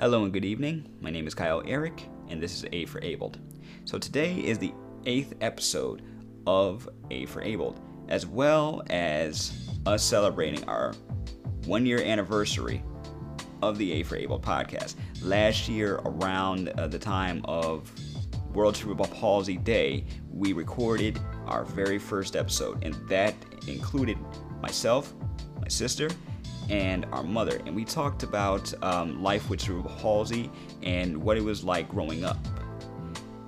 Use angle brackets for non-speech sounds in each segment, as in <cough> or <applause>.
Hello and good evening. My name is Kyle Eric, and this is A for Abled. So today is the eighth episode of A for Abled, as well as us celebrating our one year anniversary of the A for Abled podcast. Last year, around uh, the time of World Cerebral Palsy Day, we recorded our very first episode, and that included myself, my sister, and our mother. And we talked about um, life with cerebral palsy and what it was like growing up.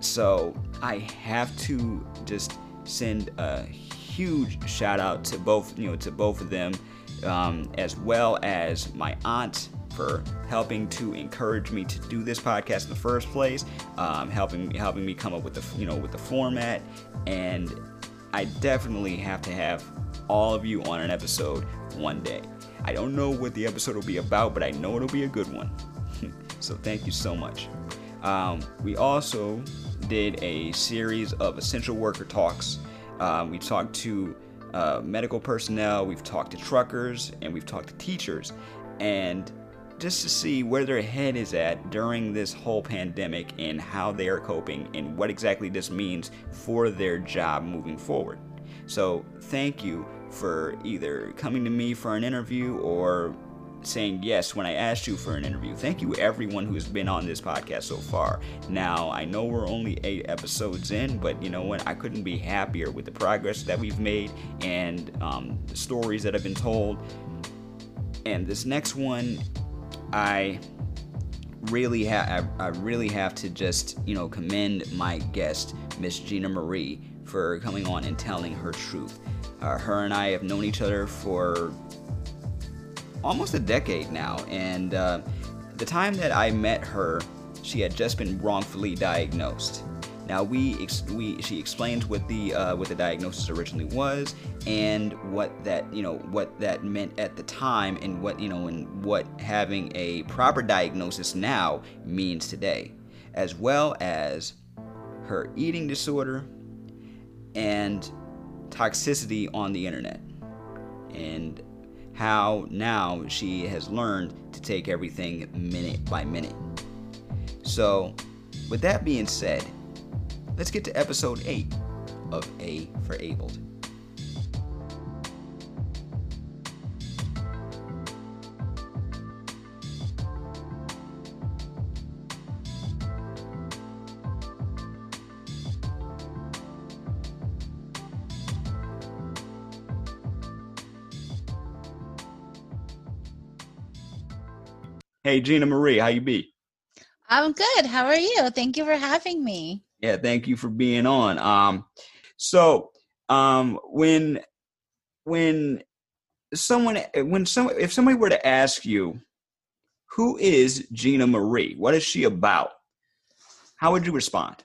So I have to just send a huge shout out to both, you know, to both of them, um, as well as my aunt for helping to encourage me to do this podcast in the first place, um, helping helping me come up with the you know with the format, and I definitely have to have all of you on an episode one day. I don't know what the episode will be about, but I know it'll be a good one. <laughs> so thank you so much. Um, we also did a series of essential worker talks. Um, we talked to uh, medical personnel, we've talked to truckers, and we've talked to teachers. And just to see where their head is at during this whole pandemic and how they are coping and what exactly this means for their job moving forward. So, thank you for either coming to me for an interview or saying yes when I asked you for an interview. Thank you, everyone who's been on this podcast so far. Now, I know we're only eight episodes in, but you know what? I couldn't be happier with the progress that we've made and um, the stories that have been told. And this next one, I really have I, I really have to just you know commend my guest miss gina marie for coming on and telling her truth uh, her and I have known each other for almost a decade now, and uh, the time that I met her, she had just been wrongfully diagnosed. Now we, ex- we she explained what the uh, what the diagnosis originally was and what that you know what that meant at the time and what you know and what having a proper diagnosis now means today, as well as her eating disorder and toxicity on the internet and how now she has learned to take everything minute by minute. So, with that being said, let's get to episode 8 of A for Abled. Hey, Gina Marie, how you be? I'm good. How are you? Thank you for having me. Yeah, thank you for being on. Um, so um, when when someone when some if somebody were to ask you who is Gina Marie, what is she about? How would you respond?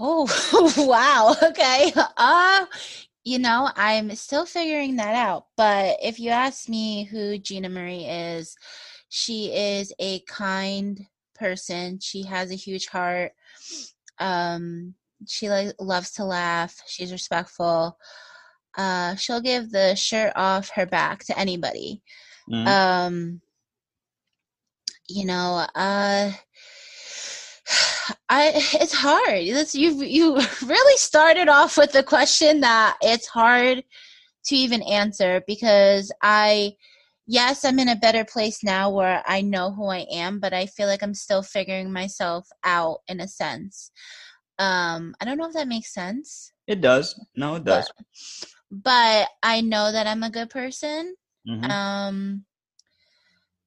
Oh <laughs> wow. Okay. Uh you know, I'm still figuring that out. But if you ask me who Gina Marie is, she is a kind person. She has a huge heart. Um, she like loves to laugh. She's respectful. Uh, she'll give the shirt off her back to anybody. Mm-hmm. Um, you know, uh, <sighs> I it's hard. It's, you you <laughs> really started off with a question that it's hard to even answer because I yes, I'm in a better place now where I know who I am, but I feel like I'm still figuring myself out in a sense. Um, I don't know if that makes sense. It does. No, it does. But, but I know that I'm a good person. Mm-hmm. Um,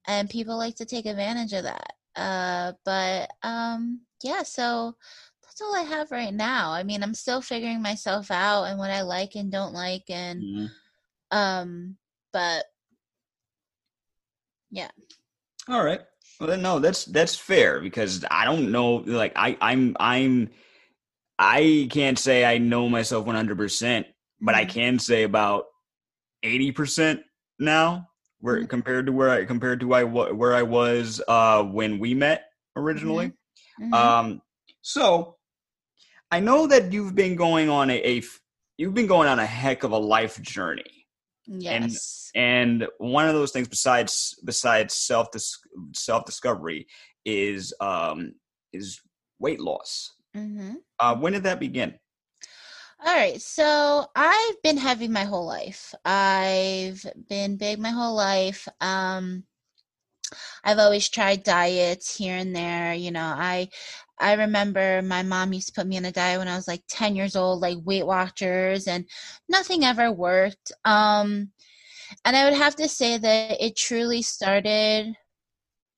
and people like to take advantage of that. Uh, but um, yeah, so that's all I have right now. I mean, I'm still figuring myself out and what I like and don't like, and mm-hmm. um, but yeah. All right. Well, then, no, that's that's fair because I don't know. Like, I I'm I'm I can't say I know myself 100, percent but I mm-hmm. can say about 80 percent now. Where mm-hmm. compared to where I compared to I where I was uh, when we met originally. Mm-hmm. mm-hmm. Um, so I know that you've been going on a, a you've been going on a heck of a life journey Yes. And, and one of those things besides besides self self discovery is um, is weight loss. Mm-hmm. Uh, when did that begin? All right, so I've been heavy my whole life. I've been big my whole life. Um, I've always tried diets here and there. You know, I I remember my mom used to put me on a diet when I was like 10 years old, like Weight Watchers, and nothing ever worked. Um, and I would have to say that it truly started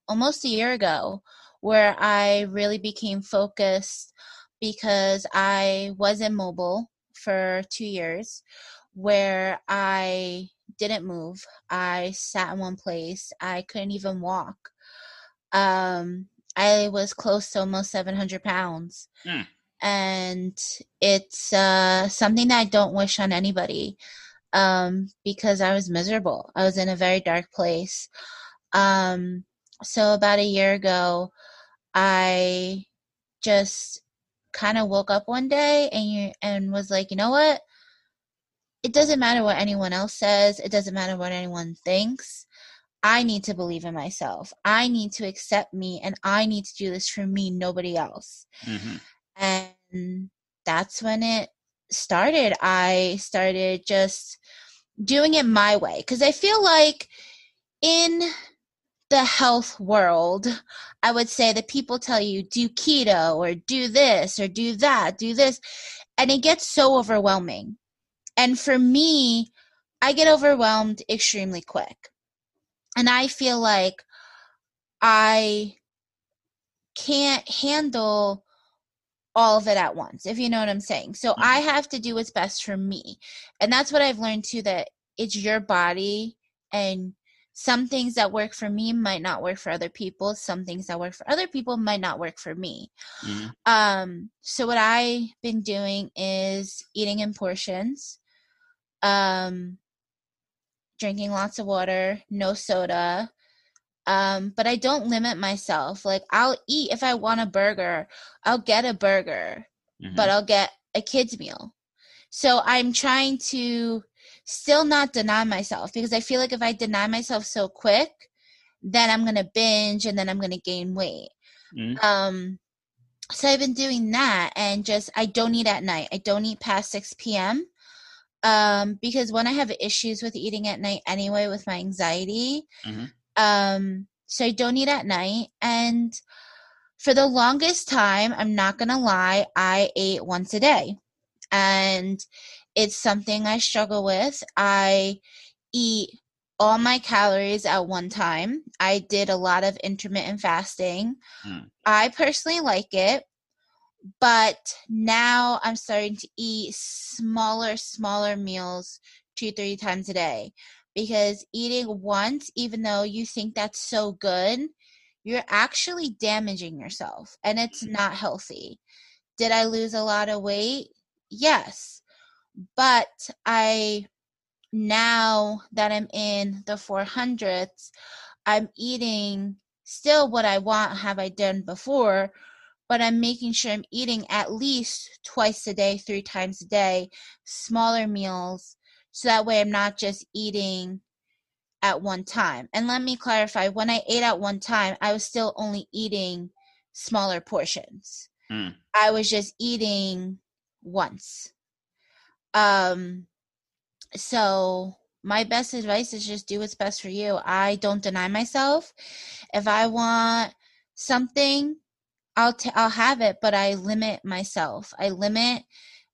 almost a year ago where I really became focused because I was immobile for two years where I didn't move. I sat in one place. I couldn't even walk. Um, I was close to almost 700 pounds. Mm. And it's uh, something that I don't wish on anybody um, because I was miserable. I was in a very dark place. Um, so, about a year ago, I just kind of woke up one day and you and was like, you know what? It doesn't matter what anyone else says. It doesn't matter what anyone thinks. I need to believe in myself. I need to accept me and I need to do this for me, nobody else. Mm-hmm. And that's when it started. I started just doing it my way because I feel like in the health world, I would say that people tell you do keto or do this or do that, do this. And it gets so overwhelming. And for me, I get overwhelmed extremely quick. And I feel like I can't handle all of it at once, if you know what I'm saying. So mm-hmm. I have to do what's best for me. And that's what I've learned too that it's your body and some things that work for me might not work for other people some things that work for other people might not work for me mm-hmm. um so what i've been doing is eating in portions um drinking lots of water no soda um but i don't limit myself like i'll eat if i want a burger i'll get a burger mm-hmm. but i'll get a kids meal so i'm trying to still not deny myself because I feel like if I deny myself so quick, then I'm gonna binge and then I'm gonna gain weight. Mm. Um, so I've been doing that and just I don't eat at night. I don't eat past six p.m. Um, because when I have issues with eating at night anyway with my anxiety, mm-hmm. um, so I don't eat at night and for the longest time, I'm not gonna lie, I ate once a day. And it's something I struggle with. I eat all my calories at one time. I did a lot of intermittent fasting. Mm. I personally like it, but now I'm starting to eat smaller, smaller meals two, three times a day because eating once, even though you think that's so good, you're actually damaging yourself and it's hmm. not healthy. Did I lose a lot of weight? Yes but I now that I'm in the 400s, I'm eating still what I want, have I done before, but I'm making sure I'm eating at least twice a day, three times a day, smaller meals, so that way I'm not just eating at one time. And let me clarify when I ate at one time, I was still only eating smaller portions. Mm. I was just eating once. Um, so my best advice is just do what's best for you. I don't deny myself. If I want something, I'll t- I'll have it, but I limit myself. I limit mm.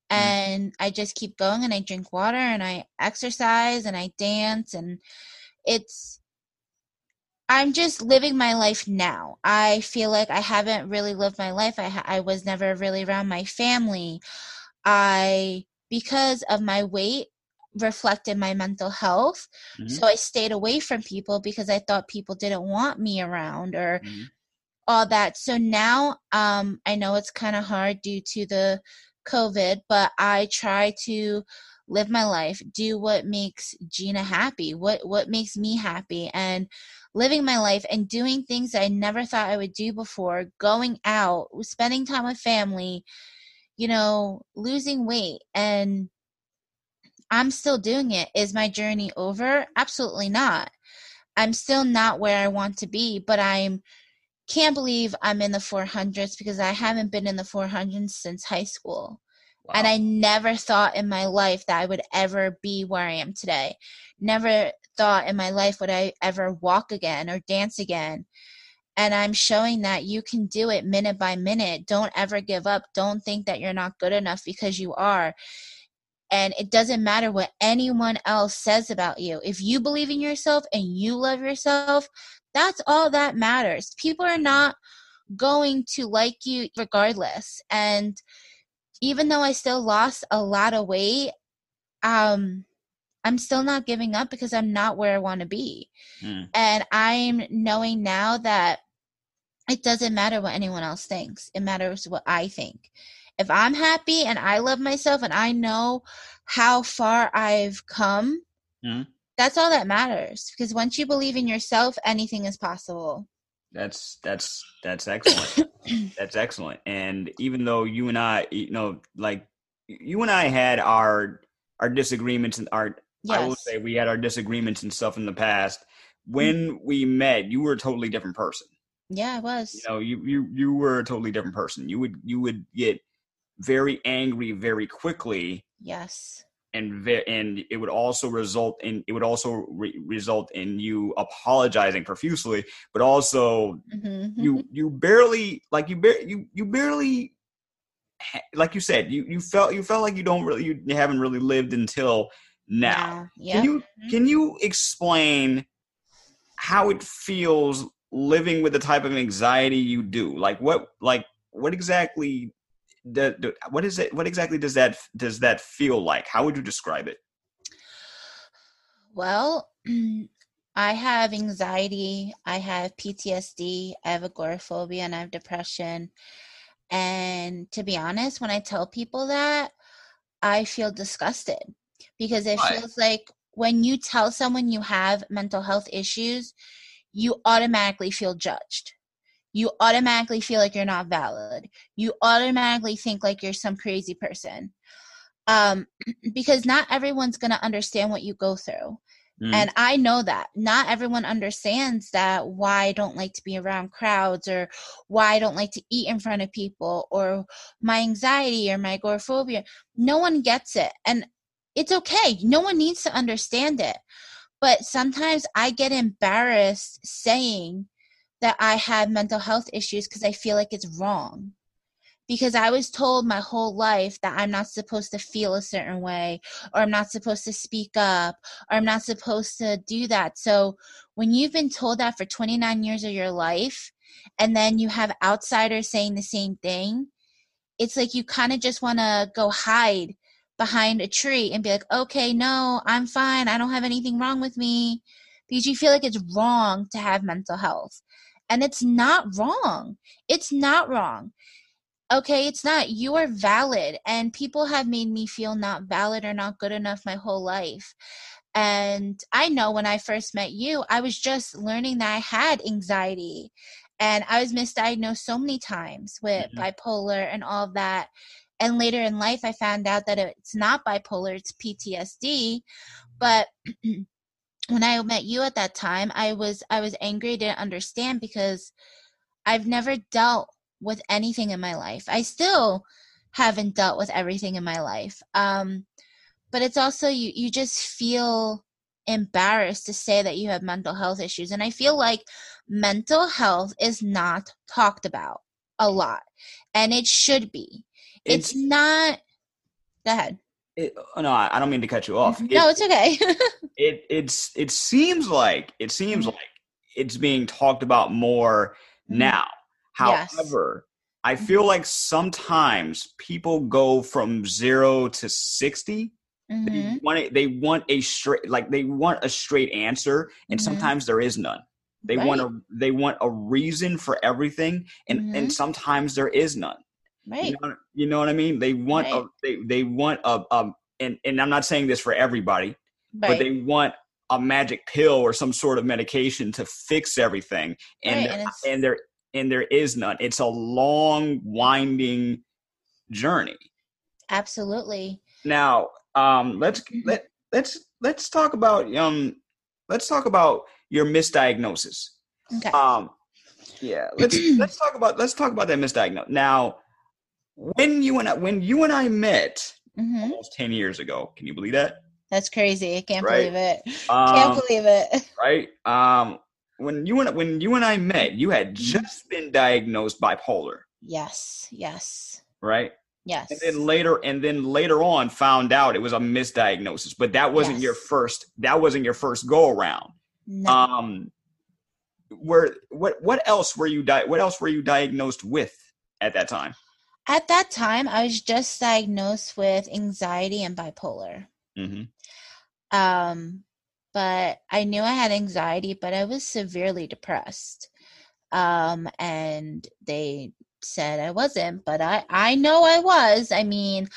and I just keep going and I drink water and I exercise and I dance and it's I'm just living my life now. I feel like I haven't really lived my life. I ha- I was never really around my family. I because of my weight reflected my mental health. Mm-hmm. So I stayed away from people because I thought people didn't want me around or mm-hmm. All that. So now um, I know it's kind of hard due to the COVID, but I try to live my life, do what makes Gina happy, what what makes me happy and living my life and doing things I never thought I would do before, going out, spending time with family, you know, losing weight and I'm still doing it. Is my journey over? Absolutely not. I'm still not where I want to be, but I'm can't believe I'm in the 400s because I haven't been in the 400s since high school. Wow. And I never thought in my life that I would ever be where I am today. Never thought in my life would I ever walk again or dance again. And I'm showing that you can do it minute by minute. Don't ever give up. Don't think that you're not good enough because you are. And it doesn't matter what anyone else says about you. If you believe in yourself and you love yourself, that's all that matters. People are not going to like you regardless. And even though I still lost a lot of weight, um, I'm still not giving up because I'm not where I want to be. Mm. And I'm knowing now that it doesn't matter what anyone else thinks, it matters what I think. If I'm happy and I love myself and I know how far I've come, mm. That's all that matters. Because once you believe in yourself, anything is possible. That's that's that's <coughs> excellent. that's excellent. And even though you and I, you know, like you and I had our our disagreements and our yes. I will say we had our disagreements and stuff in the past. Mm-hmm. When we met, you were a totally different person. Yeah, I was. You know, you you you were a totally different person. You would you would get very angry very quickly. Yes. And ve- and it would also result in it would also re- result in you apologizing profusely, but also mm-hmm. you you barely like you bar- you you barely like you said you you felt you felt like you don't really you haven't really lived until now. Yeah. Can you mm-hmm. can you explain how it feels living with the type of anxiety you do? Like what like what exactly the, the, what is it what exactly does that does that feel like? How would you describe it? Well, <clears throat> I have anxiety, I have PTSD, I have agoraphobia, and I have depression. And to be honest, when I tell people that, I feel disgusted because it Why? feels like when you tell someone you have mental health issues, you automatically feel judged. You automatically feel like you're not valid. You automatically think like you're some crazy person. Um, <clears throat> because not everyone's going to understand what you go through. Mm. And I know that not everyone understands that why I don't like to be around crowds or why I don't like to eat in front of people or my anxiety or my agoraphobia. No one gets it. And it's okay. No one needs to understand it. But sometimes I get embarrassed saying that I have mental health issues because I feel like it's wrong. Because I was told my whole life that I'm not supposed to feel a certain way, or I'm not supposed to speak up, or I'm not supposed to do that. So when you've been told that for 29 years of your life, and then you have outsiders saying the same thing, it's like you kind of just want to go hide behind a tree and be like, okay, no, I'm fine. I don't have anything wrong with me. Because you feel like it's wrong to have mental health. And it's not wrong. It's not wrong. Okay, it's not. You are valid. And people have made me feel not valid or not good enough my whole life. And I know when I first met you, I was just learning that I had anxiety and I was misdiagnosed so many times with mm-hmm. bipolar and all of that. And later in life, I found out that it's not bipolar, it's PTSD. But <clears throat> when I met you at that time, I was I was angry, didn't understand because I've never dealt with anything in my life. I still haven't dealt with everything in my life. Um, but it's also you you just feel embarrassed to say that you have mental health issues and i feel like mental health is not talked about a lot and it should be it's, it's not. Go ahead. It, oh, no, I don't mean to cut you off. no, it's okay. <laughs> it it's it seems like it seems mm-hmm. like it's being talked about more mm-hmm. now. However, yes. I mm-hmm. feel like sometimes people go from zero to 60 mm-hmm. They want it, they want a straight like they want a straight answer, and mm-hmm. sometimes there is none. They right. want a they want a reason for everything, and and mm-hmm. sometimes there is none. Right. You know, you know what I mean? They want right. a they they want a um and and I'm not saying this for everybody, right. but they want a magic pill or some sort of medication to fix everything, and right. and, and there and there is none. It's a long, winding journey. Absolutely. Now, um, let's mm-hmm. let let's let's talk about um let's talk about your misdiagnosis. Okay. Um, Yeah, let's let's talk about let's talk about that misdiagnosed. Now, when you and I, when you and I met hmm almost ten years ago, can you believe that? That's crazy. I can't Right. believe it. Um, Can't believe it. <laughs> right? Um, when you and when you and I met, you had just been diagnosed bipolar, Yes. Yes. right? Yes. And then later, and then later on, found out it was a misdiagnosis. But that wasn't your first. That wasn't your first go around. No. Um, where what what else were you di- What else were you diagnosed with at that time? At that time, I was just diagnosed with anxiety and bipolar. hmm Um, but I knew I had anxiety, but I was severely depressed. Um, and they said I wasn't, but I I know I was. I mean,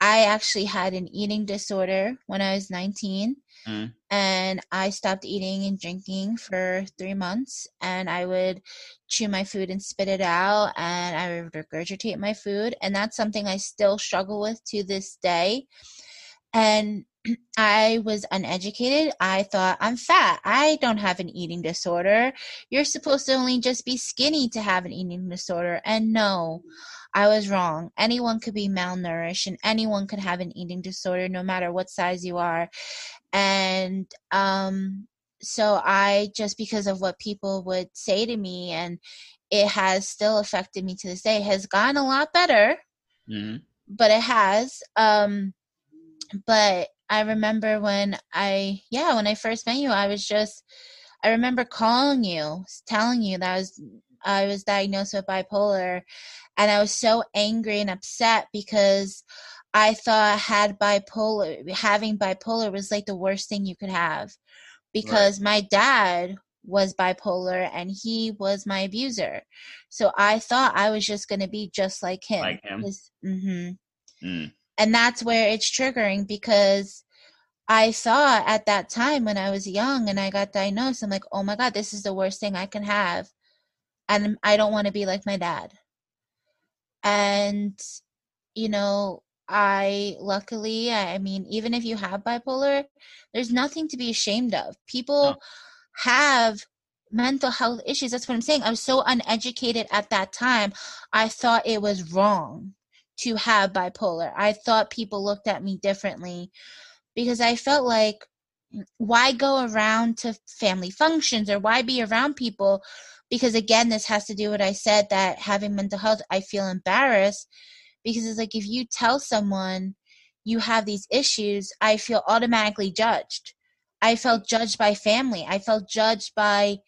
I actually had an eating disorder when I was 19. Mm. And I stopped eating and drinking for three months, and I would chew my food and spit it out, and I would regurgitate my food. And that's something I still struggle with to this day. And <clears throat> I was uneducated. I thought I'm fat. I don't have an eating disorder. You're supposed to only just be skinny to have an eating disorder. And no, I was wrong. Anyone could be malnourished and anyone could have an eating disorder no matter what size you are. And um so I just because of what people would say to me and it has still affected me to this day has gone a lot better hmm but it has. Um, but I remember when I, yeah, when I first met you, I was just, I remember calling you, telling you that I was, I was diagnosed with bipolar, and I was so angry and upset because I thought had bipolar, having bipolar was like the worst thing you could have, because my dad was bipolar and he was my abuser. So I thought I was just going to be just like him. Like him. hmm Mm. And that's where it's triggering because I thought at that time when I was young and I got diagnosed, I'm like, oh my God, this is the worst thing I can have. And I don't want to be like my dad. And, you know, I luckily, I I mean, even if you have bipolar, there's nothing to be ashamed of. People No. have mental health issues. That's what I'm saying. I was so uneducated at that time. I thought it was wrong to have bipolar. I thought people looked at me differently because I felt like why go around to family functions or why be around people because again this has to do what I said that having mental health I feel embarrassed because it's like if you tell someone you have these issues I feel automatically judged. I felt judged by family. I felt judged by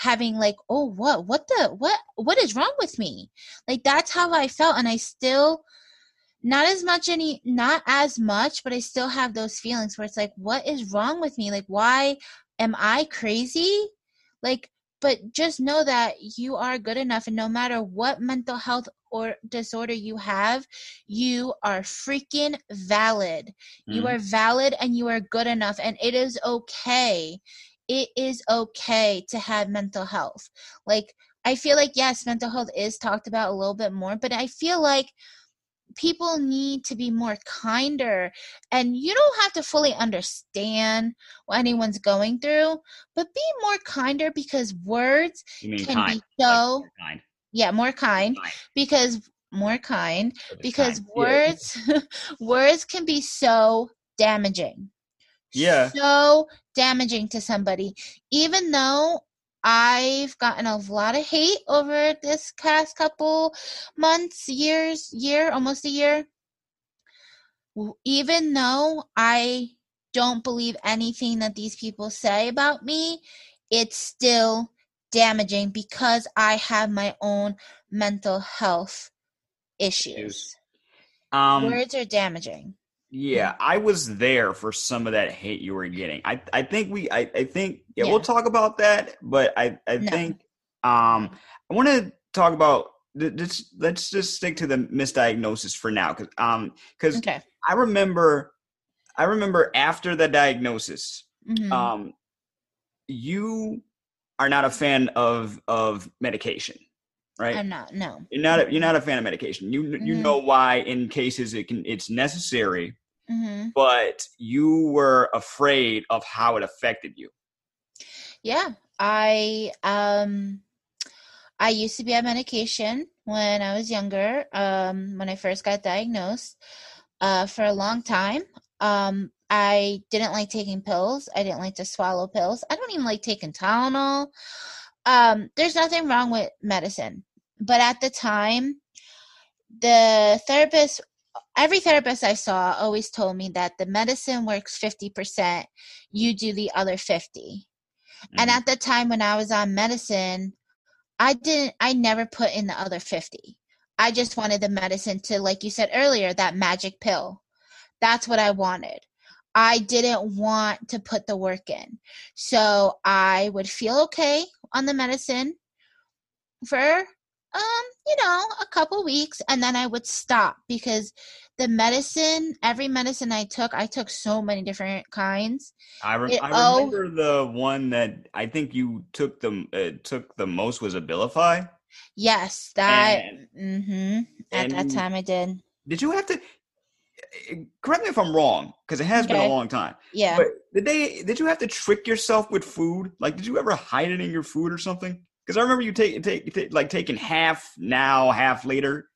having like oh what what the what what is wrong with me? Like that's how i felt and i still not as much any not as much but i still have those feelings where it's like what is wrong with me? Like why am i crazy? Like but just know that you are good enough and no matter what mental health or disorder you have you are freaking valid. You Mhm. are valid and you are good enough and it is okay it is okay to have mental health like i feel like yes mental health is talked about a little bit more but i feel like people need to be more kinder and you don't have to fully understand what anyone's going through but be more kinder because words can kind? be so Like, kind. yeah more kind Kind. because more kind because. Yeah. words <laughs> words can be so damaging Yeah. so damaging to somebody even though i've gotten a lot of hate over this past couple months years year almost a year even though i don't believe anything that these people say about me it's still damaging because i have my own mental health issues. Um, words are damaging Yeah, I was there for some of that hate you were getting. I I think we I, I think yeah, Yeah. we'll talk about that, but I I No. think um I want to talk about this let's just stick to the misdiagnosis for now cuz um cuz okay I remember I remember after the diagnosis Mhm. um you are not a fan of of medication, right? i'm not no you're not a, you're not a fan of medication. You you Mhm. know why in cases it can it's necessary hmm but you were afraid of how it affected you. Yeah, I um I used to be on medication when I was younger, um, when I first got diagnosed, uh, for a long time. Um, I didn't like taking pills. I didn't like to swallow pills. I don't even like taking Tylenol. Um, there's nothing wrong with medicine. But at the time, the therapist, every therapist I saw always told me that the medicine works 50%, you do the other 50. Mm-hmm. And at the time when I was on medicine, I didn't, I never put in the other 50. I just wanted the medicine to, like you said earlier, that magic pill. That's what I wanted. I didn't want to put the work in. So I would feel okay on the medicine for um, you know, a couple weeks and then I would stop because the medicine, every medicine I took, I took so many different kinds. I, re- it, I remember oh, the one that I think you took the uh, took the most was Abilify. Yes, that. And, mm-hmm. At that time, I did. Did you have to? correct me if I'm wrong, because it has okay. been a long time. Yeah. But did they did you have to trick yourself with food? Like, did you ever hide it in your food or something? Because I remember you take, take, take like taking half now, half later.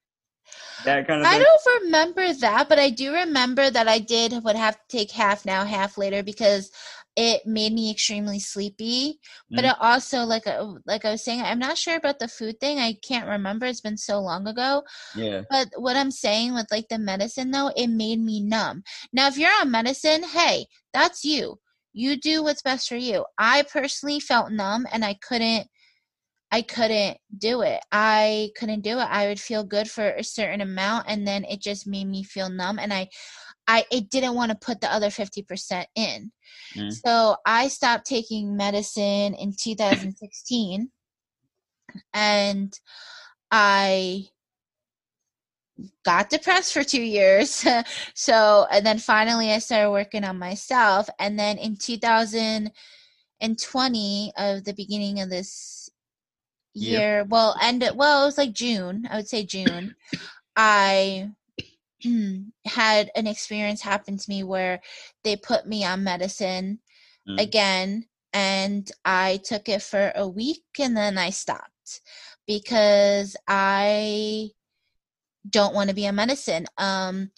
That kind of. Thing. I don't remember that, but I do remember that I did would have to take half now, half later because it made me extremely sleepy but mm. it also like uh, like i was saying i'm not sure about the food thing i can't remember it's been so long ago yeah but what i'm saying with like the medicine though it made me numb now if you're on medicine hey that's you you do what's best for you i personally felt numb and i couldn't I couldn't do it. I couldn't do it. I would feel good for a certain amount and then it just made me feel numb and I I it didn't want to put the other 50% in. Mm. So I stopped taking medicine in 2016 and I got depressed for 2 years. <laughs> so and then finally I started working on myself and then in 2020 of the beginning of this year, yep. well end it well it was like June, I would say June. I <clears throat> had an experience happen to me where they put me on medicine mm. again and I took it for a week and then I stopped because I don't want to be on medicine. Um,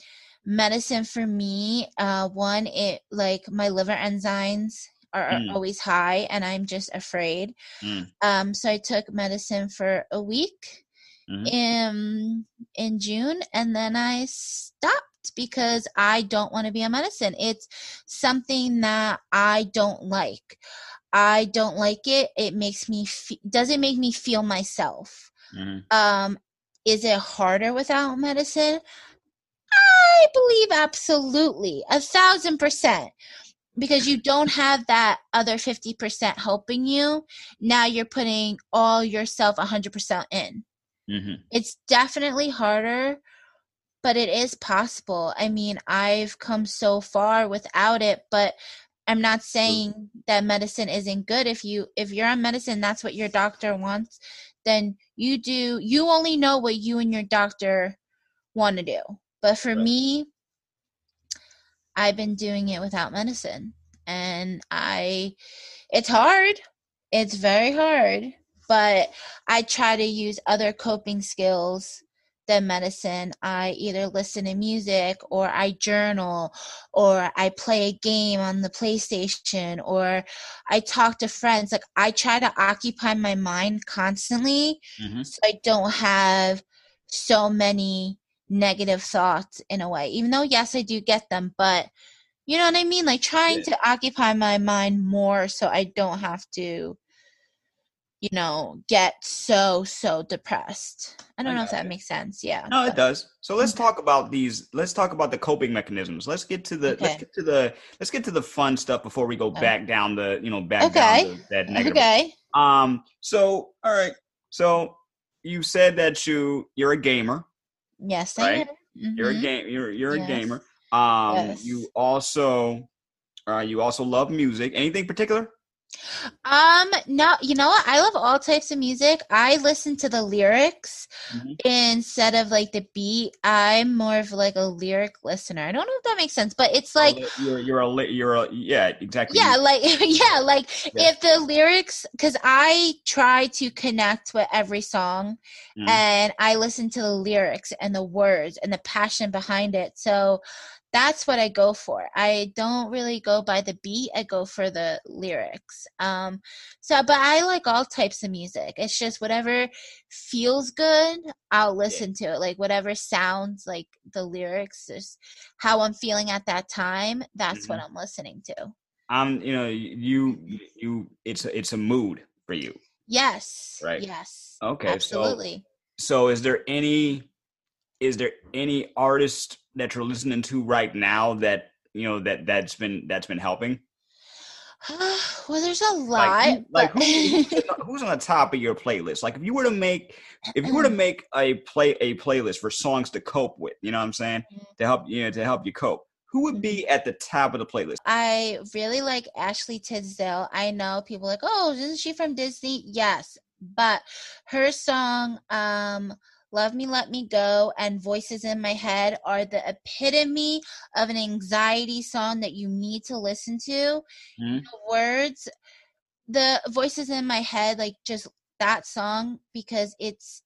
medicine for me, uh, one, it like my liver enzymes are mm. always high and I'm just afraid. Mm. Um, so I took medicine for a week mm-hmm. in in June, and then I stopped because I don't want to be on medicine. It's something that I don't like. I don't like it. It makes me fe- doesn't make me feel myself. Mm-hmm. Um, is it harder without medicine? I believe absolutely, a thousand percent because you don't have that other 50% helping you now you're putting all yourself 100% in Mm-hmm. It's definitely harder, but it is possible. I mean, I've come so far without it, but I'm not saying that medicine isn't good. If you if you're on medicine, that's what your doctor wants, then you do you only know what you and your doctor want to do. But for right. me, I've been doing it without medicine and I it's hard. It's very hard but I try to use other coping skills than medicine. I either listen to music or I journal or I play a game on the PlayStation or I talk to friends. Like I try to occupy my mind constantly mm-hmm. so I don't have so many negative thoughts in a way. Even though yes, I do get them, but you know what I mean? Like trying yeah. to occupy my mind more so I don't have to you know, get so so depressed. I don't I know if that it. makes sense. Yeah. No, but. it does. So let's okay. talk about these. Let's talk about the coping mechanisms. Let's get to the okay. let's get to the let's get to the fun stuff before we go okay. back down the you know back okay. down the, that negative. Okay. Um. So all right. So you said that you you're a gamer. Yes, right? Mm-hmm. You're a mm-hmm. game. You're you're yes. a gamer. Um. Yes. You also uh you also love music. Anything particular? Um, no, you know what? I love all types of music. I listen to the lyrics Mhm. instead of like the beat. I'm more of like a lyric listener. I don't know if that makes sense, but it's like you're you're a li- you're a yeah exactly yeah like <laughs> yeah like Yeah. if the lyrics because i try to connect with every song Mhm. and i listen to the lyrics and the words and the passion behind it so that's what i go for i don't really go by the beat i go for the lyrics um so but i like all types of music it's just whatever feels good i'll listen to it like whatever sounds like the lyrics is how i'm feeling at that time that's what i'm listening to I'm you know you you it's a- it's a mood for you. Yes. Right. Yes. Okay, so- Absolutely. So is there any is there any artist that you're listening to right now that you know that that's been that's been helping? <sighs> well, there's a lot. Like, who, like but- who, who's on- the top of your playlist? Like if you were to make if you were to <clears throat> make a play a playlist for songs to cope with, you know what I'm saying? To help you know to help you cope. Who would be at the top of the playlist? I really like Ashley Tisdale. I know people are like, oh, isn't she from Disney? Yes, but her song, um, "Love Me, Let Me Go" and "Voices in My Head" are the epitome of an anxiety song that you need to listen to. Mhm. The words, the voices in my head, like just that song because it's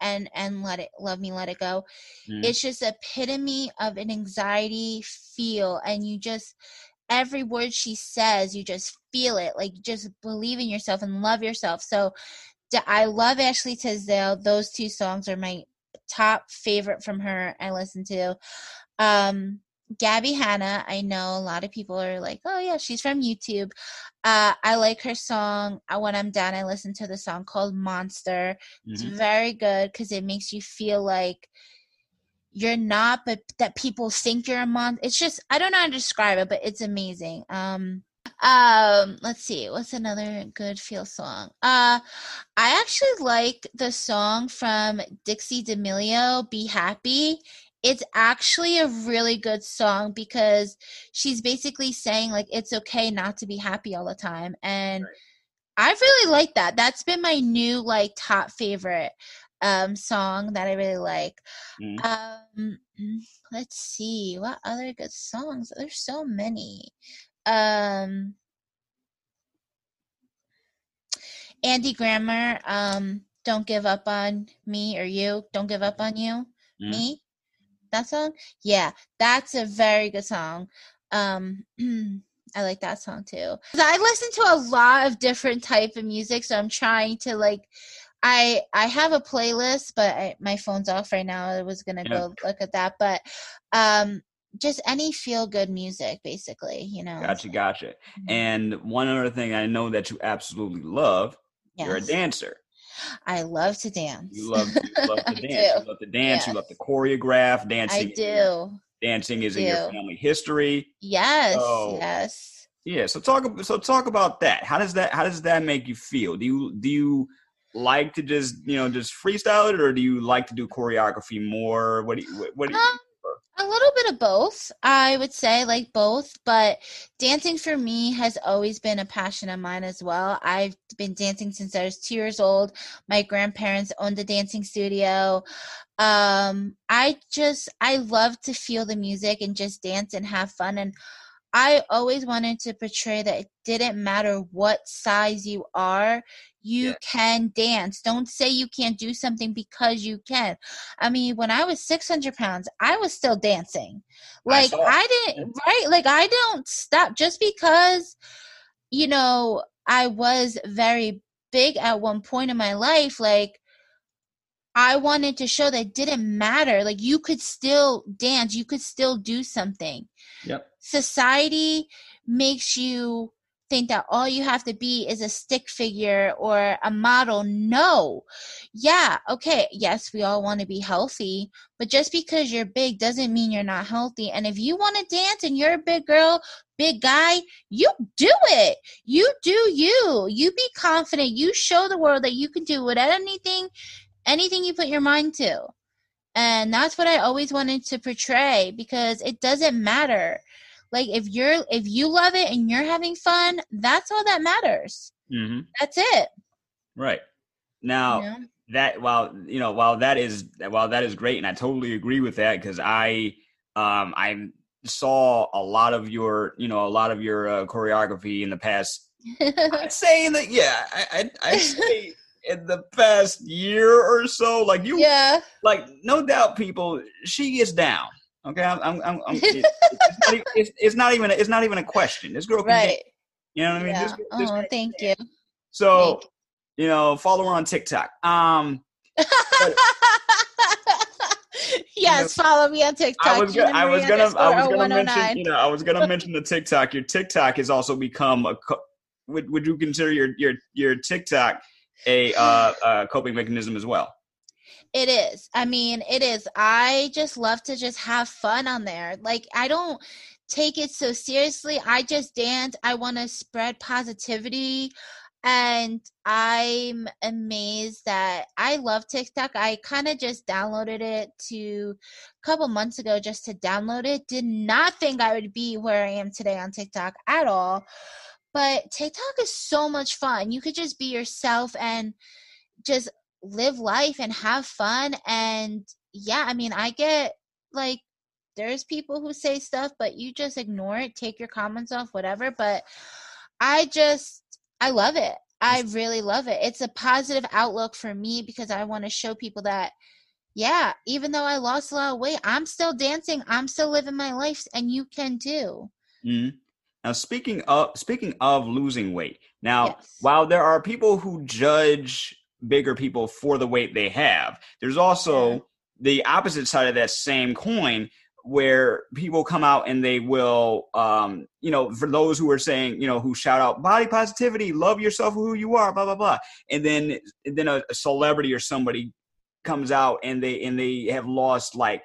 and and let it love me let it go Mhm. it's just epitome of an anxiety feel and you just every word she says you just feel it like just believe in yourself and love yourself so i love ashley tisdale those two songs are my top favorite from her i listen to um gabbie hanna i know a lot of people are like oh yeah she's from youtube uh i like her song uh, when i'm done i listen to the song called monster it's Mhm. very good because it makes you feel like you're not, but that people think you're a monster. It's just I don't know how to describe it, but it's amazing. Um, um, let's see, what's another good feel song? Uh, I actually like the song from Dixie D'Amelio, "Be Happy." It's actually a really good song because she's basically saying like it's okay not to be happy all the time, and Right. I really like that. That's been my new like top favorite um song that I really like. Mhm. Um mm, let's see what other good songs. There's so many. Um Andy Grammer, um Don't Give Up on Me or You, Don't Give Up on You. Mhm. Me? That song? Yeah, that's a very good song. Um <clears throat> I like that song too. I listen to a lot of different type of music, so I'm trying to like I I have a playlist, but I, my phone's off right now. I was gonna Yeah. go look at that, but um just any feel good music basically, you know. Gotcha, gotcha. Mhm. And one other thing I know that you absolutely love, you're a dancer. I love to dance. You love you love to <laughs> dance. You love to dance. You love to choreograph. Dancing. I in your- do. Dancing is in your family history. Yes, Oh. yes. Yeah. So talk. So talk about that. How does that? How does that make you feel? Do you do you like to just you know just freestyle it, or do you like to do choreography more? What do you? What, what do you? Um, a little bit of both, I would say, like both. But dancing for me has always been a passion of mine as well. I've been dancing since I was two years old. My grandparents owned a dancing studio. Um, I just, I love to feel the music and just dance and have fun. And I always wanted to portray that it didn't matter what size you are, you Yeah. can dance. Don't say you can't do something because you can. I mean, when I was 600 pounds, I was still dancing. Like, saw. I, didn't, right? Like, I don't stop just because, you know, I was very big at one point in my life. Like, I wanted to show that it didn't matter. Like, you could still dance, you could still do something Yep. society makes you think that all you have to be is a stick figure or a model. No. Yeah, okay. Yes, we all want to be healthy, but just because you're big doesn't mean you're not healthy. And if you want to dance and you're a big girl, big guy, you do it. You do you. You be confident. You show the world that you can do whatever anything anything you put your mind to. And that's what I always wanted to portray because it doesn't matter. Like if you're if you love it and you're having fun, that's all that matters. Mm-hmm. That's it. Right. Now that while you know while that is while that is great, and I totally agree with that because I um I saw a lot of your you know a lot of your uh, choreography in the past. <laughs> I'd say the yeah I I I'd say in the past year or so like you yeah. like no doubt people she is down okay i'm i'm, I'm, I'm <laughs> it's, not even, it's, it's not even a, it's not even a question this girl Right. you know what i mean yeah. this, this oh, thank you. so Thank you know follow her on tiktok um <laughs> yes, follow me on TikTok. I was gonna, I was gonna, I was gonna mention, you know, I was gonna mention the TikTok. Your TikTok has also become a. Co- would would you consider your your your TikTok a uh, coping mechanism as well? It is. I mean, it is. I just love to just have fun on there. Like, I don't take it so seriously. I just dance. I want to spread positivity. And I'm amazed that I love TikTok. I kind of just downloaded it to a couple months ago just to download it. Did not think I would be where I am today on TikTok at all. But TikTok is so much fun. You could just be yourself and just live life and have fun and yeah i mean i get like there's people who say stuff but you just ignore it take your comments off whatever but i just i love it i really love it it's a positive outlook for me because i want to show people that yeah even though i lost a lot of weight i'm still dancing i'm still living my life and you can too Mhm. Now, speaking of speaking of losing weight, now Yes. while there are people who judge bigger people for the weight they have, there's also Yeah. the opposite side of that same coin where people come out and they will um you know for those who are saying you know who shout out body positivity love yourself who you are blah blah blah and then and then a, a celebrity or somebody comes out and they and they have lost like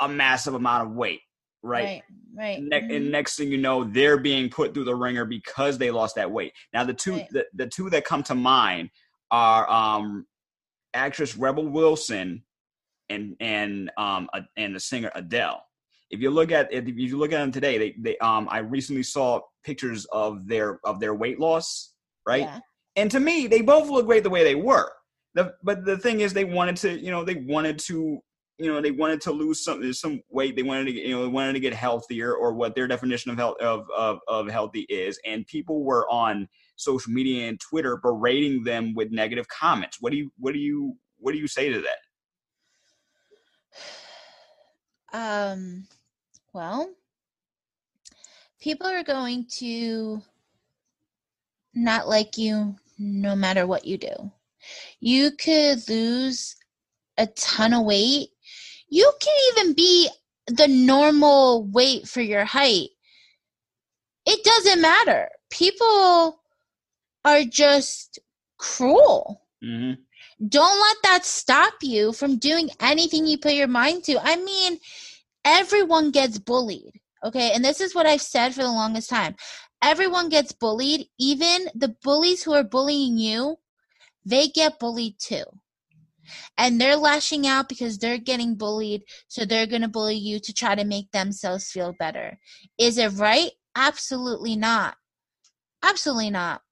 a massive amount of weight right, right right Ne- Mhm. and next thing you know they're being put through the ringer because they lost that weight. Now the two Right. the, the two that come to mind are um actress rebel wilson and and um uh, and the singer adele. If you look at if you look at them today they they um i recently saw pictures of their of their weight loss right? Yeah. And to me they both look great the way they were. The, but the thing is they wanted to you know they wanted to you know they wanted to lose some some weight they wanted to you know they wanted to get healthier or what their definition of health of, of of healthy is and people were on social media and twitter berating them with negative comments what do you what do you what do you say to that <sighs> Um, well, people are going to not like you no matter what you do. You could lose a ton of weight. You can even be the normal weight for your height. It doesn't matter. People are just cruel mm-hmm. don't let that stop you from doing anything you put your mind to. I mean, everyone gets bullied, okay? And this is what I've said for the longest time. Everyone gets bullied, even the bullies who are bullying you, they get bullied too. And they're lashing out because they're getting bullied, so they're going to bully you to try to make themselves feel better. Is it right? Absolutely not. Absolutely not.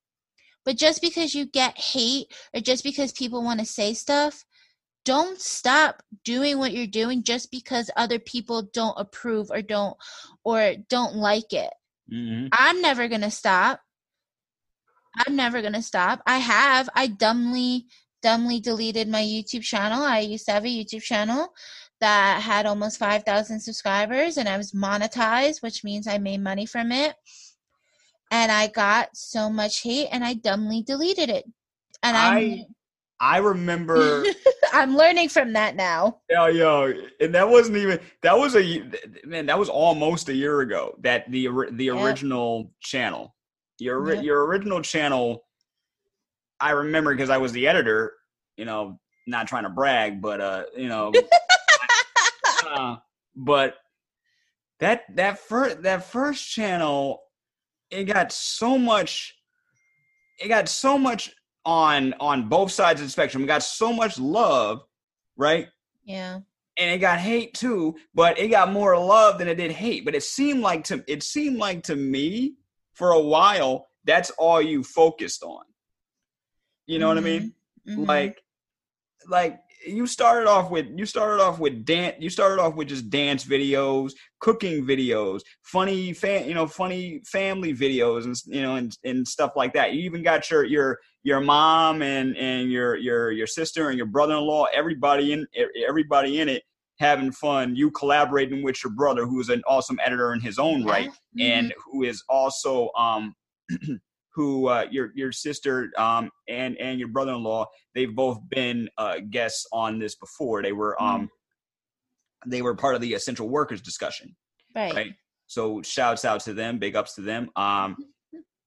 But just because you get hate or just because people want to say stuff, don't stop doing what you're doing just because other people don't approve or don't or don't like it. Mm-hmm. I'm never going to stop. I'm never going to stop. I have. I dumbly dumbly deleted my YouTube channel. I used to have a YouTube channel that had almost 5,000 subscribers and I was monetized, which means I made money from it. And I got so much hate and I dumbly deleted it. And I'm I I remember <laughs> I'm learning from that now. Yo, yo, and that wasn't even that was a man. That was almost a year ago. That the the Yeah. original channel, your Yeah. your original channel. I remember because I was the editor. You know, not trying to brag, but uh, you know, <laughs> uh, but that that first that first channel, it got so much. It got so much on on both sides of the spectrum. It got so much love, right? Yeah. and it got hate too, but it got more love than it did hate. But it seemed like to it seemed like to me for a while that's all you focused on. You know mm-hmm. what I mean? Mm-hmm. Like like you started off with you started off with dance you started off with just dance videos cooking videos funny fan you know funny family videos and you know and, and stuff like that you even got your your your mom and and your your your sister and your brother-in-law everybody in everybody in it having fun you collaborating with your brother who is an awesome editor in his own right mm-hmm. and who is also um <clears throat> who uh, your your sister um, and and your brother-in-law they've both been uh, guests on this before. They were um mm. they were part of the essential workers discussion right. right? So shouts out to them big ups to them. Um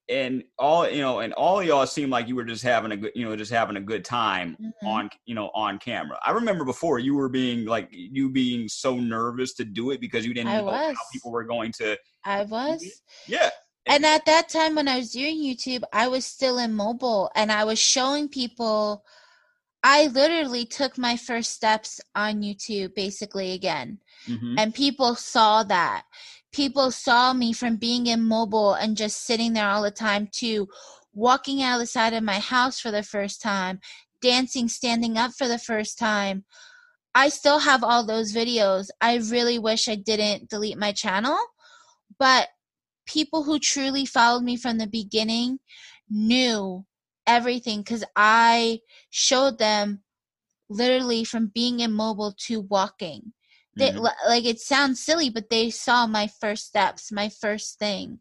and all you know and all y'all seemed like you were just having a good you know just having a good time mm-hmm. on you know on camera. I remember before you were being like you being so nervous to do it because you didn't I know was. how people were going to i was. Yeah and at that time when I was doing YouTube, I was still in mobile and I was showing people I literally took my first steps on YouTube basically again. Mm-hmm. And people saw that. People saw me from being in mobile and just sitting there all the time to walking out the side of my house for the first time, dancing, standing up for the first time. I still have all those videos. I really wish I didn't delete my channel, but people who truly followed me from the beginning knew everything because I showed them literally from being immobile to walking. They, mm-hmm. like it sounds silly, but they saw my first steps, my first thing,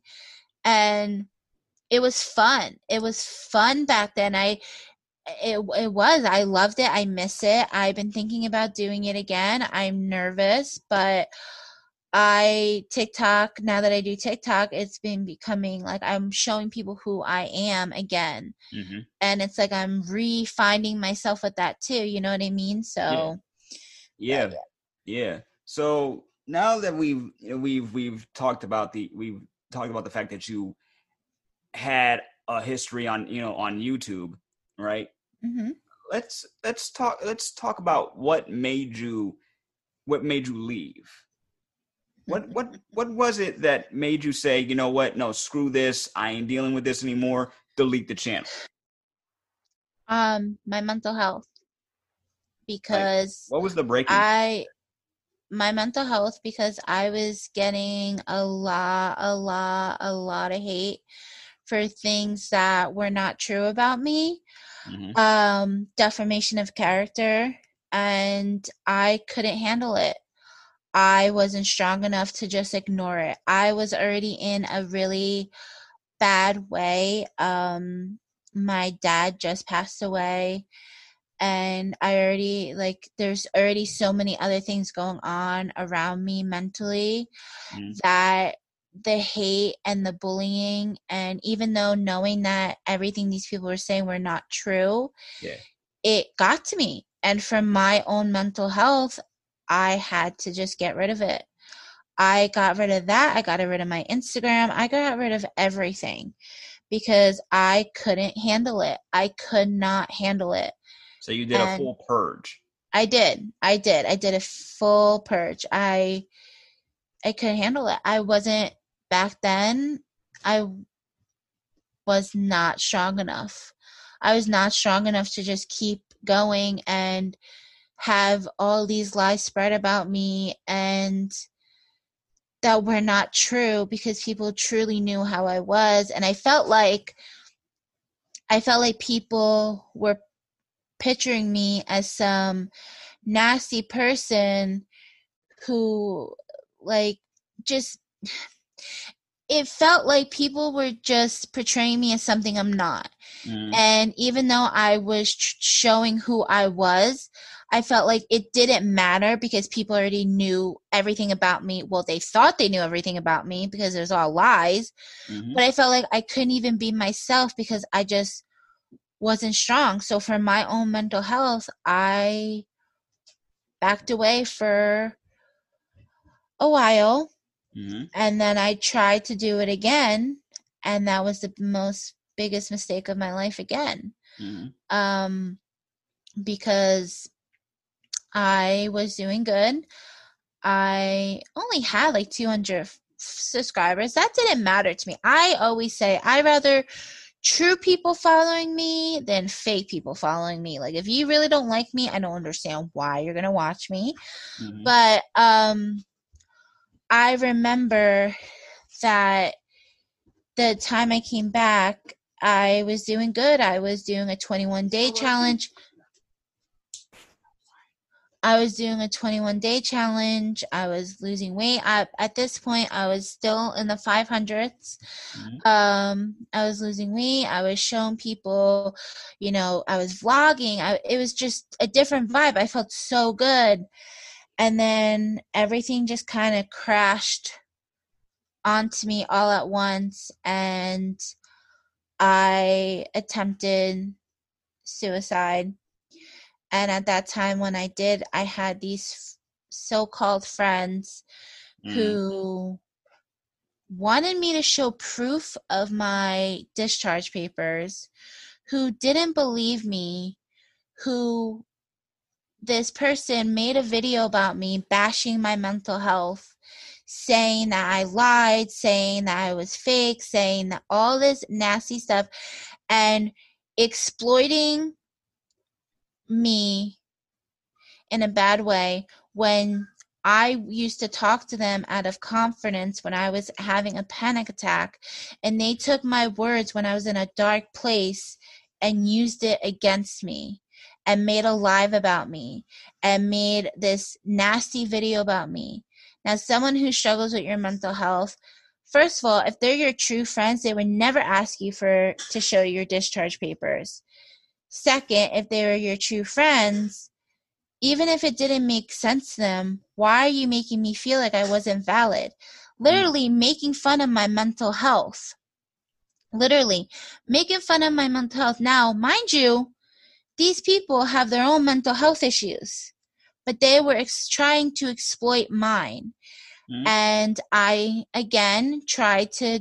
and it was fun. It was fun back then. I it it was. I loved it. I miss it. I've been thinking about doing it again. I'm nervous, but I TikTok, now that I do TikTok, it's been becoming like I'm showing people who I am again. Mm-hmm. And it's like I'm refinding myself with that too. You know what I mean? So Yeah. Yeah. yeah. So now that we've we've we've talked about the we've talked about the fact that you had a history on you know on YouTube, right? Mm-hmm. Let's let's talk let's talk about what made you what made you leave what what what was it that made you say, you know what? No, screw this. I ain't dealing with this anymore. Delete the channel. Um, my mental health. Because like, what was the breaking? I my mental health because I was getting a lot, a lot, a lot of hate for things that were not true about me. Mm-hmm. Um, defamation of character, and I couldn't handle it. I wasn't strong enough to just ignore it. I was already in a really bad way. Um, my dad just passed away, and I already, like, there's already so many other things going on around me mentally mm. that the hate and the bullying, and even though knowing that everything these people were saying were not true, yeah. it got to me. And from my own mental health, I had to just get rid of it. I got rid of that. I got rid of my Instagram. I got rid of everything because I couldn't handle it. I could not handle it. So you did and a full purge. I did. I did. I did a full purge. I I couldn't handle it. I wasn't back then. I was not strong enough. I was not strong enough to just keep going and have all these lies spread about me and that were not true because people truly knew how I was and I felt like I felt like people were picturing me as some nasty person who like just it felt like people were just portraying me as something I'm not. Mm. And even though I was showing who I was, I felt like it didn't matter because people already knew everything about me. Well, they thought they knew everything about me because there's all lies. Mm-hmm. But I felt like I couldn't even be myself because I just wasn't strong. So for my own mental health, I backed away for a while. Mm-hmm. And then I tried to do it again. And that was the most biggest mistake of my life again. Mm-hmm. Um, because I was doing good. I only had like 200 f- subscribers. That didn't matter to me. I always say I rather true people following me than fake people following me. Like if you really don't like me, I don't understand why you're going to watch me. Mhm. But um I remember that the time I came back, I was doing good. I was doing a 21 day challenge. I was doing a 21 day challenge. I was losing weight. I, at this point, I was still in the 500s. Mhm. Um, I was losing weight. I was showing people, you know, I was vlogging. I, it was just a different vibe. I felt so good. And then everything just kind of crashed onto me all at once. And I attempted suicide. And at that time, when I did, I had these so called friends Mm. who wanted me to show proof of my discharge papers, who didn't believe me, who this person made a video about me bashing my mental health, saying that I lied, saying that I was fake, saying that all this nasty stuff, and exploiting me in a bad way when I used to talk to them out of confidence when I was having a panic attack, and they took my words when I was in a dark place and used it against me and made a live about me and made this nasty video about me. Now, someone who struggles with your mental health, first of all, if they're your true friends, they would never ask you for to show your discharge papers. Second, if they were your true friends, even if it didn't make sense to them, why are you making me feel like I wasn't valid? Literally making fun of my mental health. Literally making fun of my mental health. Now, mind you, these people have their own mental health issues, but they were ex- trying to exploit mine. Mhm. And I, again, tried to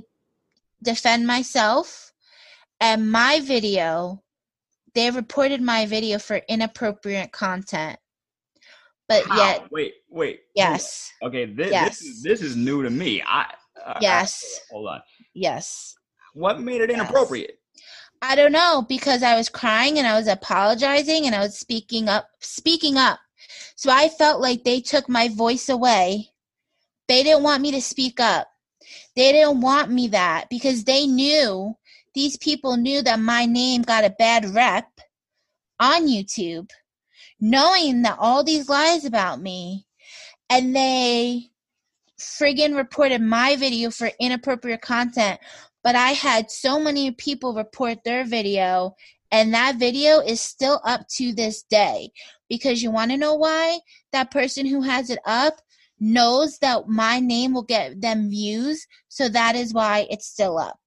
defend myself. And my video, they reported my video for inappropriate content. But How? yet, wait, wait. yes. Okay, this, Yes. this is this is new to me. I uh, yes, I- hold on. yes. What made it Yes. inappropriate? I don't know because I was crying and I was apologizing and I was speaking up, speaking up. So I felt like they took my voice away. They didn't want me to speak up. They didn't want me that because they knew these people knew that my name got a bad rep on YouTube, knowing that all these lies about me, and they friggin' reported my video for inappropriate content but I had so many people report their video, and that video is still up to this day. Because you want to know why? That person who has it up knows that my name will get them views, so that is why it's still up.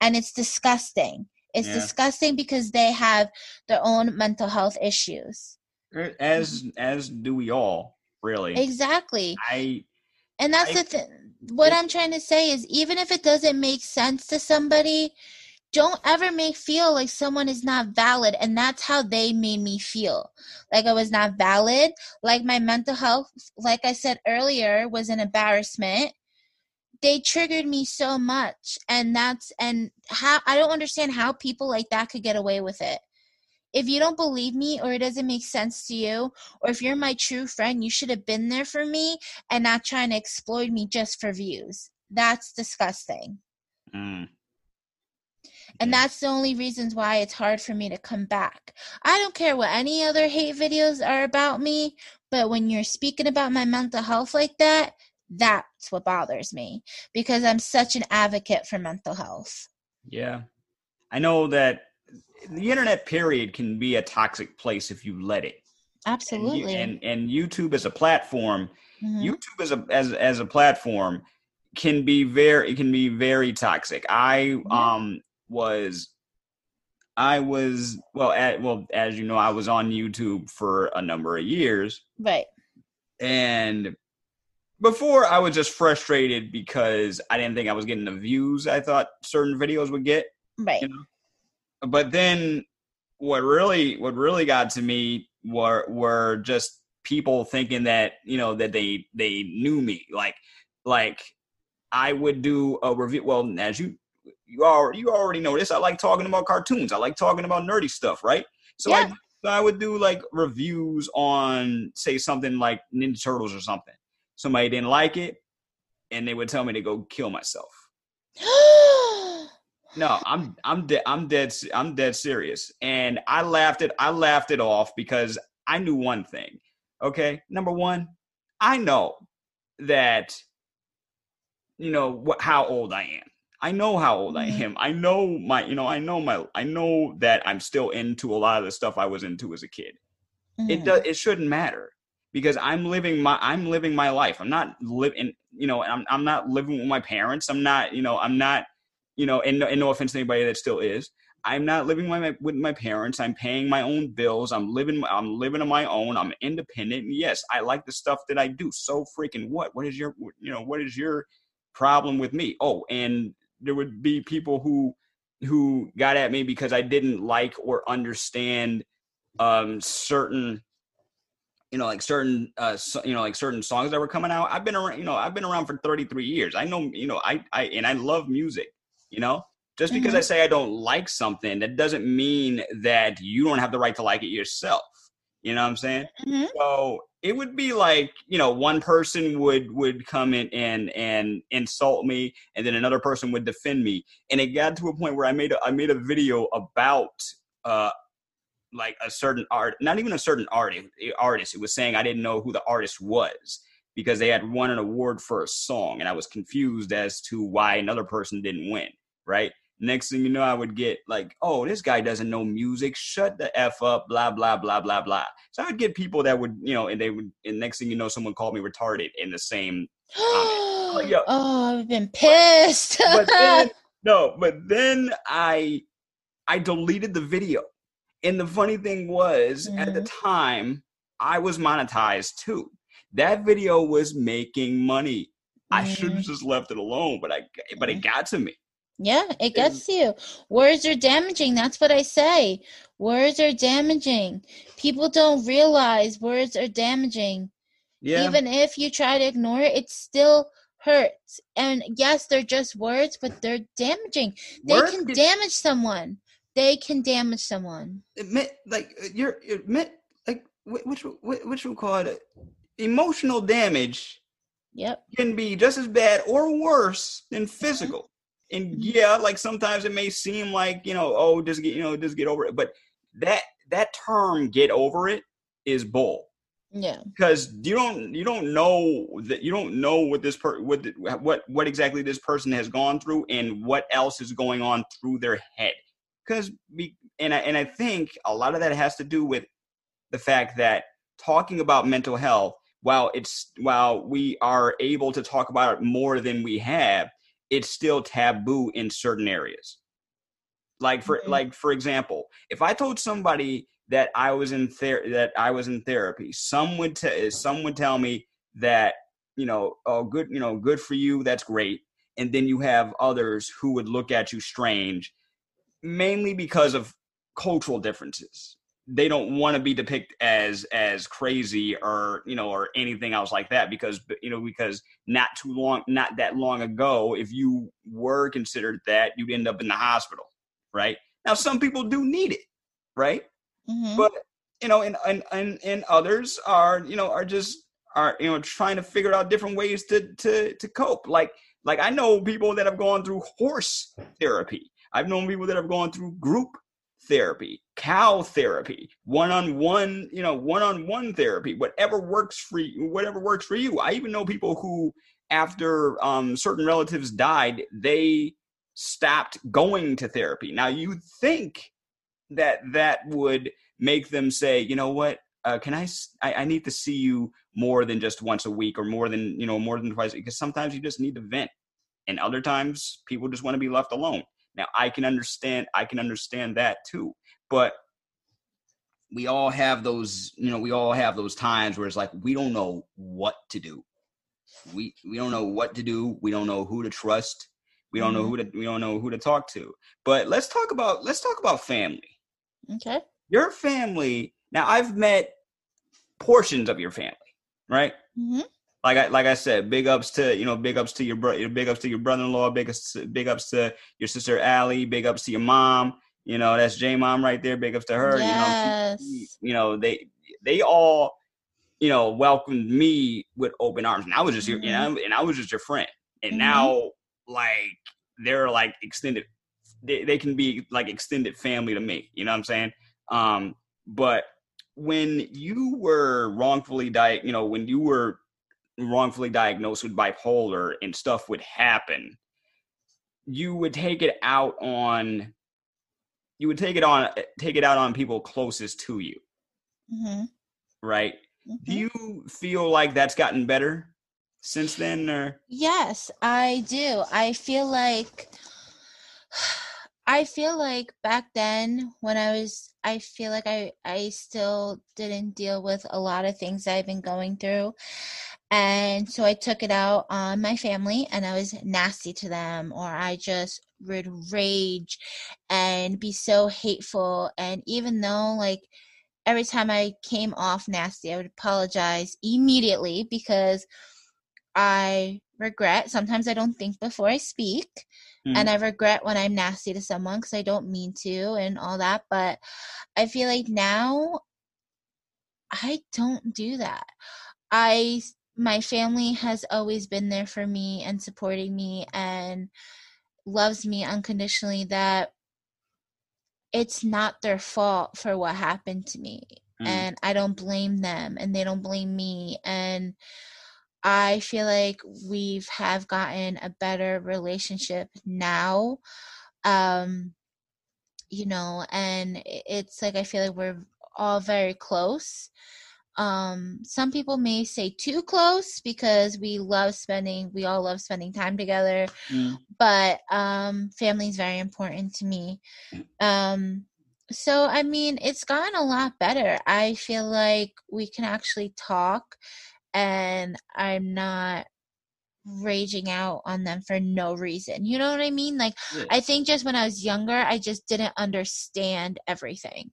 And it's disgusting. It's Yeah. disgusting because they have their own mental health issues. Er, as mm-hmm. as do we all, really. Exactly. I And that's I- the thing. What I'm trying to say is, even if it doesn't make sense to somebody, don't ever make feel like someone is not valid. And that's how they made me feel, like I was not valid. Like my mental health, like I said earlier, was an embarrassment. They triggered me so much, and that's and how I don't understand how people like that could get away with it. If you don't believe me or it doesn't make sense to you, or if you're my true friend, you should have been there for me and not trying to exploit me just for views. That's disgusting. mm, And that's the only reasons why it's hard for me to come back. I don't care what any other hate videos are about me, but when you're speaking about my mental health like that, that's what bothers me because I'm such an advocate for mental health. Yeah. I know that the internet period can be a toxic place if you let it. And, Absolutely. and and YouTube as a platform, Mhm. YouTube as a as as a platform can be very it can be very toxic. I um was I was well at, well as you know I was on YouTube for a number of years Right. and before I was just frustrated because I didn't think I was getting the views I thought certain videos would get Right. you know? But then what really what really got to me were were just people thinking that you know that they they knew me. Like like i would do a review well as you you already you already know this i like talking about cartoons. I like talking about nerdy stuff right? So Yeah. I, so I would do like reviews on say something like ninja turtles or something somebody didn't like it and they would tell me to go kill myself <gasps> no, I'm I'm dead I'm dead I'm dead serious. And I laughed it I laughed it off because I knew one thing. Okay? Number 1, I know that you know what how old I am. I know how old I Mhm. am. I know my you know I know my I know that I'm still into a lot of the stuff I was into as a kid. It Mhm. does it shouldn't matter because I'm living my I'm living my life. I'm not living you know I'm I'm not living with my parents. I'm not you know I'm not you know and and no offense to anybody that still is. I'm not living my, with my parents. I'm paying my own bills. I'm living I'm living on my own. I'm independent. And yes, I like the stuff that I do. So freaking what? What is your you know what is your problem with me? Oh, and there would be people who who got at me because I didn't like or understand um certain you know like certain uh so, you know like certain songs that were coming out i've been around you know i've been around for 33 years. I know you know i i and i love music you know? Just because i say i don't like something that doesn't mean that you don't have the right to like it yourself you know what i'm saying? Mhm. so it would be like you know one person would would come in and and insult me and then another person would defend me. And it got to a point where i made a, i made a video about uh like a certain art not even a certain artist artist it was saying i didn't know who the artist was because they had won an award for a song and i was confused as to why another person didn't win right next thing you know i would get like oh this guy doesn't know music shut the f up blah blah blah blah blah so i would get people that would you know and they would and next thing you know someone called me retarded in the same <gasps> yeah. oh, I've been <laughs> pissed. but then, <laughs> no, but then I I deleted the video. And the funny thing was, at the mm-hmm. time, I was monetized too. That video was making money. I should have mm-hmm. just left it alone, but I but it mm-hmm. got to me. Yeah, it gets to you. Words are damaging. That's what I say. Words are damaging. People don't realize words are damaging. Yeah. Even if you try to ignore it, it still hurts. And yes, they're just words, but they're damaging. They Words can- damage someone. They can damage someone. admit like uh, you're admit like wh- which which we call it uh, emotional damage Yep. can be just as bad or worse than uh-huh. physical. And mm-hmm. yeah, like sometimes it may seem like, you know, oh, just get, you know, just get over it. But that that term get over it is bull. Yeah. Because you don't you don't know that you don't know what this per what the- what what exactly this person has gone through and what else is going on through their head. Because be and I, and I think a lot of that has to do with the fact that talking about mental health while it's while we are able to talk about it more than we have it's still taboo in certain areas like for Mhm. like for example if i told somebody that i was in ther- that i was in therapy some would t- some would tell me that you know oh good you know good for you that's great and then you have others who would look at you strange mainly because of cultural differences. They don't want to be depicted as as crazy or you know or anything else like that because you know because not too long not that long ago if you were considered that you'd end up in the hospital right? Now some people do need it right? Hmm but you know and and and, and others are you know are just are you know trying to figure out different ways to to to cope. Like like i know people that have gone through horse therapy i've known people that have gone through group therapy cow therapy one-on-one you know one-on-one therapy whatever works for you whatever works for you. I even know people who after um, certain relatives died they stopped going to therapy. Now you think that that would make them say, you know what, uh, can I need to see you more than just once a week or more than you know more than twice because sometimes you just need to vent, and other times people just want to be left alone. Now I can understand, I can understand that too, but we all have those, you know, we all have those times where it's like we don't know what to do. We we don't know what to do. We don't know who to trust. We don't know Mhm. who to we don't know who to talk to. But let's talk about let's talk about family Okay. your family now i've met portions of your family, right? hmm Like I like I said, big ups to you know, big ups to your brother, big ups to your brother-in-law, big ups, to, big ups to your sister Allie, big ups to your mom. You know, that's J mom right there. Big ups to her. Yes. You know, she- you know they they all you know welcomed me with open arms, and I was just your, you know, and I was just your friend. And Mhm. now like they're like extended. They, they can be like extended family to me. You know what I'm saying? Um, but when you were wrongfully di- you know, when you were wrongfully diagnosed with bipolar and stuff would happen, you would take it out on you would take it on take it out on people closest to you, hmm right? Do hmm you feel like that's gotten better since then or Yes, I do. I feel like <sighs> I feel like back then when I was I feel like I I still didn't deal with a lot of things I've been going through. And so I took it out on my family and I was nasty to them or I just would rage and be so hateful and even though like every time I came off nasty I would apologize immediately because I regret. Sometimes I don't think before I speak. Hmm. And I regret when I'm nasty to someone because I don't mean to and all that. But I feel like now I don't do that. I, my family has always been there for me and supporting me and loves me unconditionally that it's not their fault for what happened to me. Mm. And I don't blame them and they don't blame me. And I feel like we've have gotten a better relationship now. Um, you know, and it's like I feel like we're all very close. Um, some people may say too close because we love spending, we all love spending time together, Mm. but um, family is very important to me. Um, so, I mean, it's gotten a lot better. I feel like we can actually talk and I'm not raging out on them for no reason. You know what I mean? Like, Yeah. I think just when I was younger, I just didn't understand everything.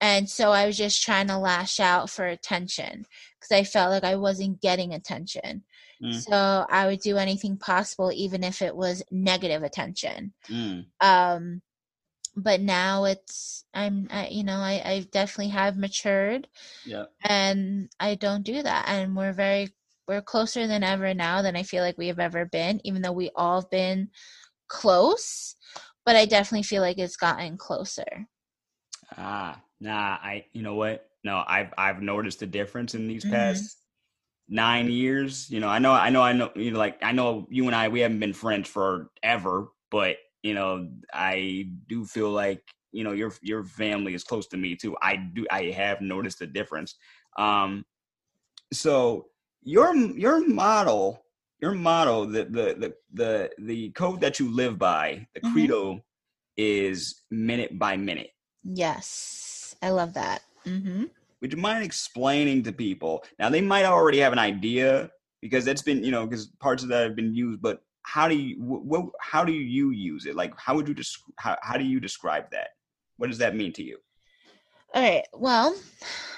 And so I was just trying to lash out for attention because I felt like I wasn't getting attention. Mm. So I would do anything possible, even if it was negative attention. Mm. Um, but now it's, I'm, I, you know, I, I definitely have matured Yeah. and I don't do that. And we're very we're closer than ever now than I feel like we have ever been, even though we all have been close. But I definitely feel like it's gotten closer. Ah, nah. I. You know what? No, I've I've noticed a difference in these Mhm. past nine years. You know, I know, I know, I know. You know, like I know you and I, we haven't been friends forever, but you know, I do feel like you know your your family is close to me too. I do. I have noticed a difference. Um, so your your model, your motto, the the the the the code that you live by, the Mhm. credo, is minute by minute. Yes, I love that. hmm would you mind explaining to people now they might already have an idea because that's been you know because parts of that have been used but how do you what how do you use it like how would you just how, how do you describe that what does that mean to you All right. Well,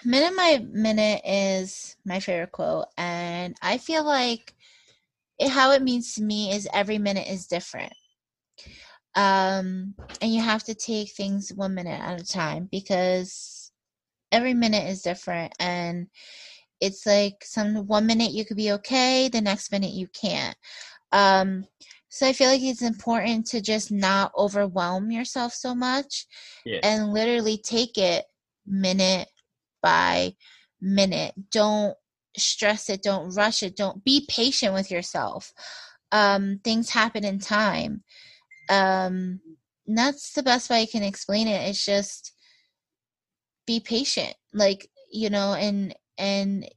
minute by minute is my favorite quote, and I feel like it, how it means to me is every minute is different. Um, and you have to take things one minute at a time because every minute is different, and it's like some one minute you could be okay, the next minute you can't. Um, so I feel like it's important to just not overwhelm yourself so much yeah and literally take it minute by minute. Don't stress it, don't rush it, don't be patient with yourself. Um, things happen in time. Um, that's the best way I can explain it. It's just be patient. Like, you know, and and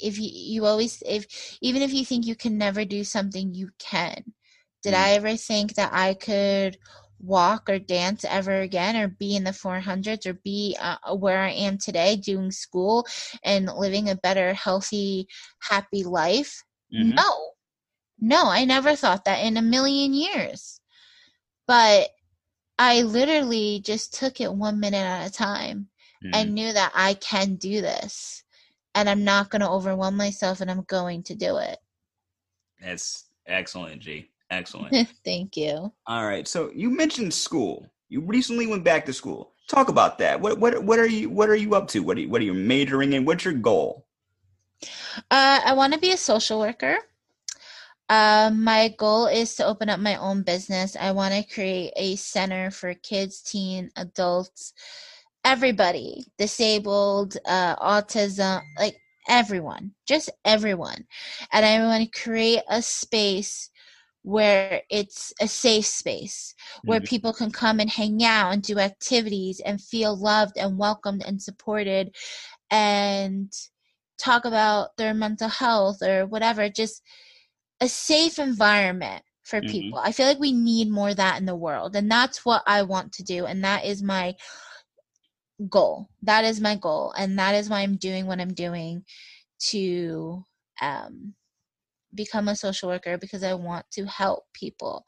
if you you always if even if you think you can never do something, you can. Did Mm. I ever think that I could walk or dance ever again or be in the 400s or be uh, where I am today doing school and living a better, healthy, happy life? Mhm. No. No, I never thought that in a million years. But I literally just took it one minute at a time Mhm. and knew that I can do this. and I'm not going to overwhelm myself and I'm going to do it. That's excellent, G. Excellent. <laughs> Thank you. All right. So you mentioned school. You recently went back to school. Talk about that. What what what are you what are you up to? What are you, what are you majoring in? What's your goal? Uh, I want to be a social worker. Um, my goal is to open up my own business. I want to create a center for kids, teen, adults, everybody, disabled, uh, autism, like everyone, just everyone. And I want to create a space where it's a safe space where mm-hmm. people can come and hang out and do activities and feel loved and welcomed and supported and talk about their mental health or whatever just a safe environment for mm-hmm. people i feel like we need more of that in the world and that's what i want to do and that is my goal that is my goal and that is why i'm doing what i'm doing to um become a social worker because I want to help people.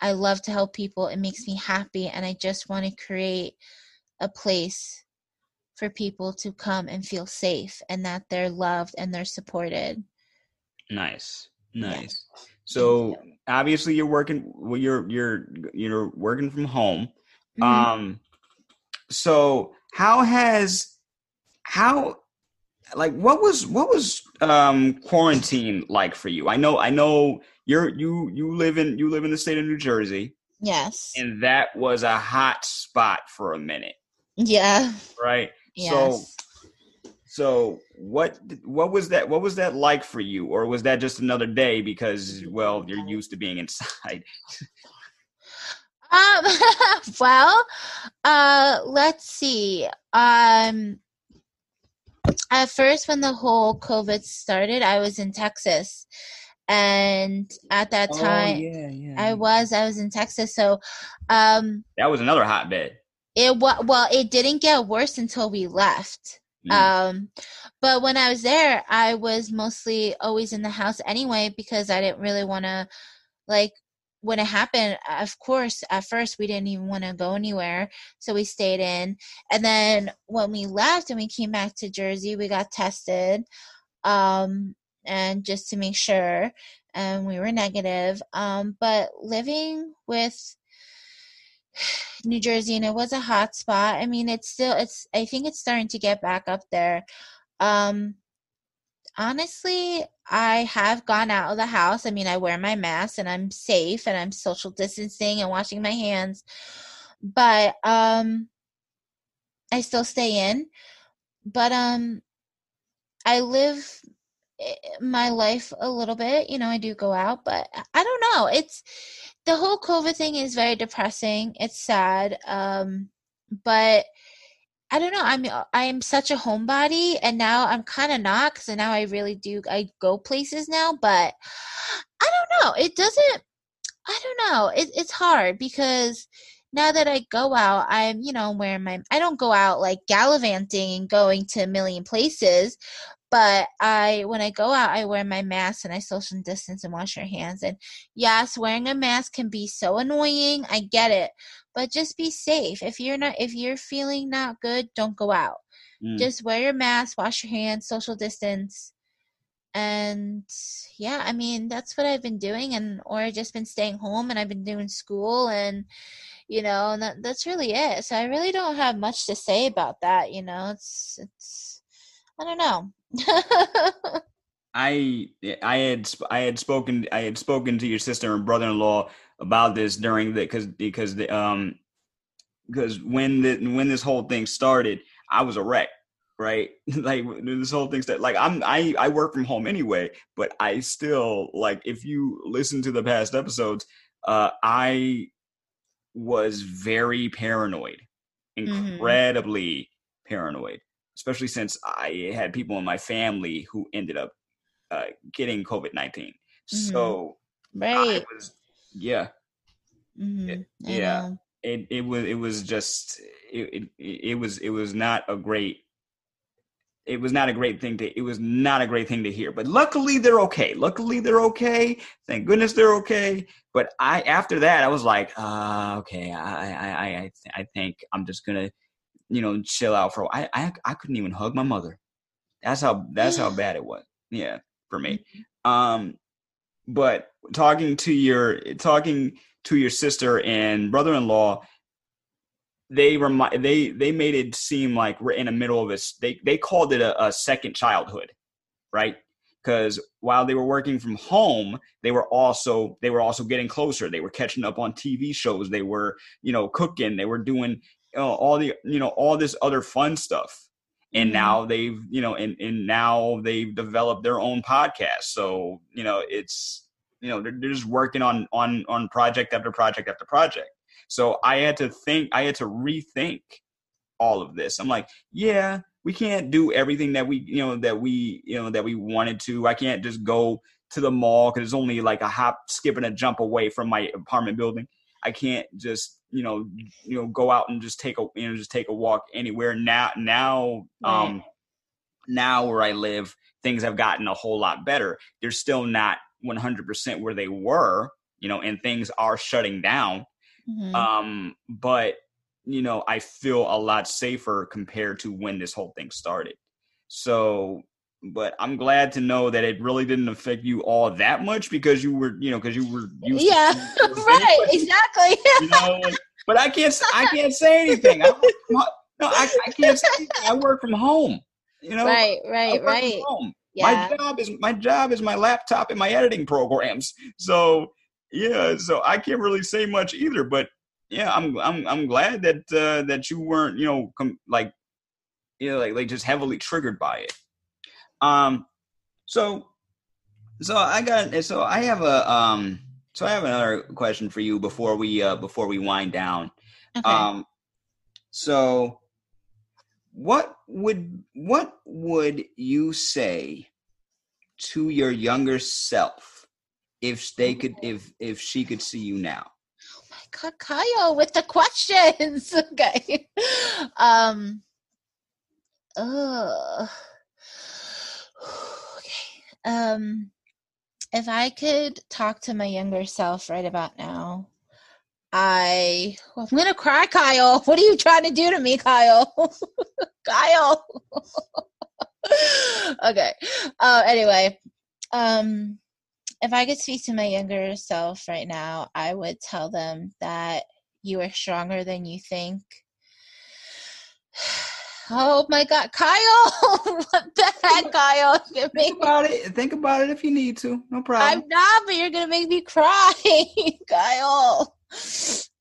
I love to help people. It makes me happy. And I just want to create a place for people to come and feel safe and that they're loved and they're supported. Nice. Nice. Yeah. So obviously you're working well, you're you're you're working from home. Mm-hmm. Um so how has how like what was what was um quarantine like for you i know i know you're you you live in you live in the state of new jersey yes and that was a hot spot for a minute yeah right yes. so so what what was that what was that like for you? Or was that just another day because well you're used to being inside? <laughs> Um <laughs> well uh let's see. Um at first when the whole covid started i was in texas. And at that oh, time yeah, yeah, i was i was in texas. So um that was another hotbed. it was well it didn't get worse until we left mm. um but when i was there i was mostly always in the house anyway because i didn't really want to like when it happened, of course, at first we didn't even want to go anywhere. So we stayed in. And then when we left and we came back to Jersey, we got tested. Um, and just to make sure, and we were negative. Um, but living with New Jersey, and it was a hot spot. I mean, it's still, it's, I think it's starting to get back up there. Um, honestly, I have gone out of the house. I mean, I wear my mask and I'm safe and I'm social distancing and washing my hands. But um I still stay in. But um I live eh, my life a little bit, you know, I do go out, but I don't know. It's the whole COVID thing is very depressing. It's sad. Um but I don't know. I'm uh, I am such a homebody, and now I'm kind of not because now I really do. I go places now, but I don't know. It doesn't. I don't know. It, it's hard because now that I go out, I'm you know wearing my. I don't go out like gallivanting and going to a million places, but I when I go out, I wear my mask and I social distance and wash your hands. And yes, wearing a mask can be so annoying. I get it, but just be safe. If you're not if you're feeling not good, don't go out. Mm. Just wear your mask, wash your hands, social distance. And yeah, I mean, that's what I've been doing and or I've just been staying home and I've been doing school and you know, and that, that's really it. So I really don't have much to say about that, you know. It's it's I don't know. <laughs> I I had I had spoken I had spoken to your sister and brother-in-law about this during the because because the um because when the when this whole thing started, I was a wreck, right? <laughs> like this whole thing started. Like I'm I I work from home anyway, but I still like if you listen to the past episodes, uh, I was very paranoid, mm-hmm. incredibly mm-hmm. paranoid, especially since I had people in my family who ended up uh, getting COVID 19. Mm-hmm. So, right. Was, yeah. Mm-hmm. It, yeah. It, it was, it was just, it, it, it was, it was not a great, it was not a great thing to, it was not a great thing to hear, but luckily they're okay. Luckily they're okay. Thank goodness they're okay. But I, after that, I was like, uh, okay, I, I, I, I think I'm just going to, you know, chill out for, I, I, I couldn't even hug my mother. That's how that's how <sighs> bad it was. Yeah, for me. Mm-hmm. Um, but talking to your talking to your sister and brother-in-law, they remind they they made it seem like we're in the middle of this. They they called it a, a second childhood, right? Because while they were working from home, they were also they were also getting closer. They were catching up on TV shows. They were you know cooking. They were doing you know, all the you know all this other fun stuff. And mm-hmm. now they've you know and and now they've developed their own podcast. So you know it's you know they're, they're just working on on on project after project after project so I had to think, I had to rethink all of this. I'm like, yeah, we can't do everything that we, you know, that we, you know, that we wanted to. I can't just go to the mall because it's only like a hop, skip, and a jump away from my apartment building. I can't just, you know, you know, go out and just take a, you know, just take a walk anywhere. Now, now, um, now where I live, things have gotten a whole lot better. They're still not 100% where they were, you know, and things are shutting down. Mm-hmm. Um, but you know, I feel a lot safer compared to when this whole thing started. So, but I'm glad to know that it really didn't affect you all that much because you were, you know, because you were used yeah, <laughs> right, exactly. you know, but I can't, I can't say anything. I, no, I, I can't say anything. I work from home. You know, right, right, right. Yeah. My job is my job is my laptop and my editing programs. So yeah, so I can't really say much either. But yeah, I'm I'm I'm glad that uh, that you weren't you know com- like you know like like just heavily triggered by it. Um, so so I got so I have a um so I have another question for you before we uh before we wind down. Okay. Um, so what would what would you say to your younger self if they could if if she could see you now oh my god kyle with the questions <laughs> okay um uh <sighs> okay um if i could talk to my younger self right about now I I'm gonna cry, Kyle. <laughs> What are you trying to do to me, Kyle? <laughs> Kyle. <laughs> okay. Uh, anyway, um, if I could speak to my younger self right now, I would tell them that you are stronger than you think. <sighs> <sighs> Oh my God, Kyle! <laughs> what the heck, Kyle? Think about it. Think about it if you need to. No problem. I'm not, but you're gonna make me cry, <laughs> Kyle.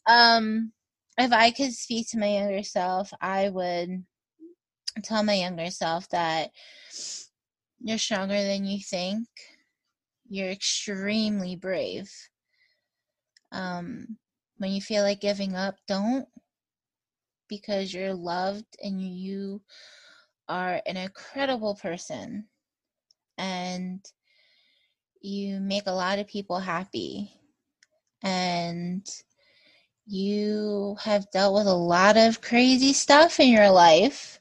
Um, if I could speak to my younger self, I would tell my younger self that you're stronger than you think you're extremely brave. Um, when you feel like giving up, don't because you're loved and you are an incredible person. And you make a lot of people happy. And you have dealt with a lot of crazy stuff in your life.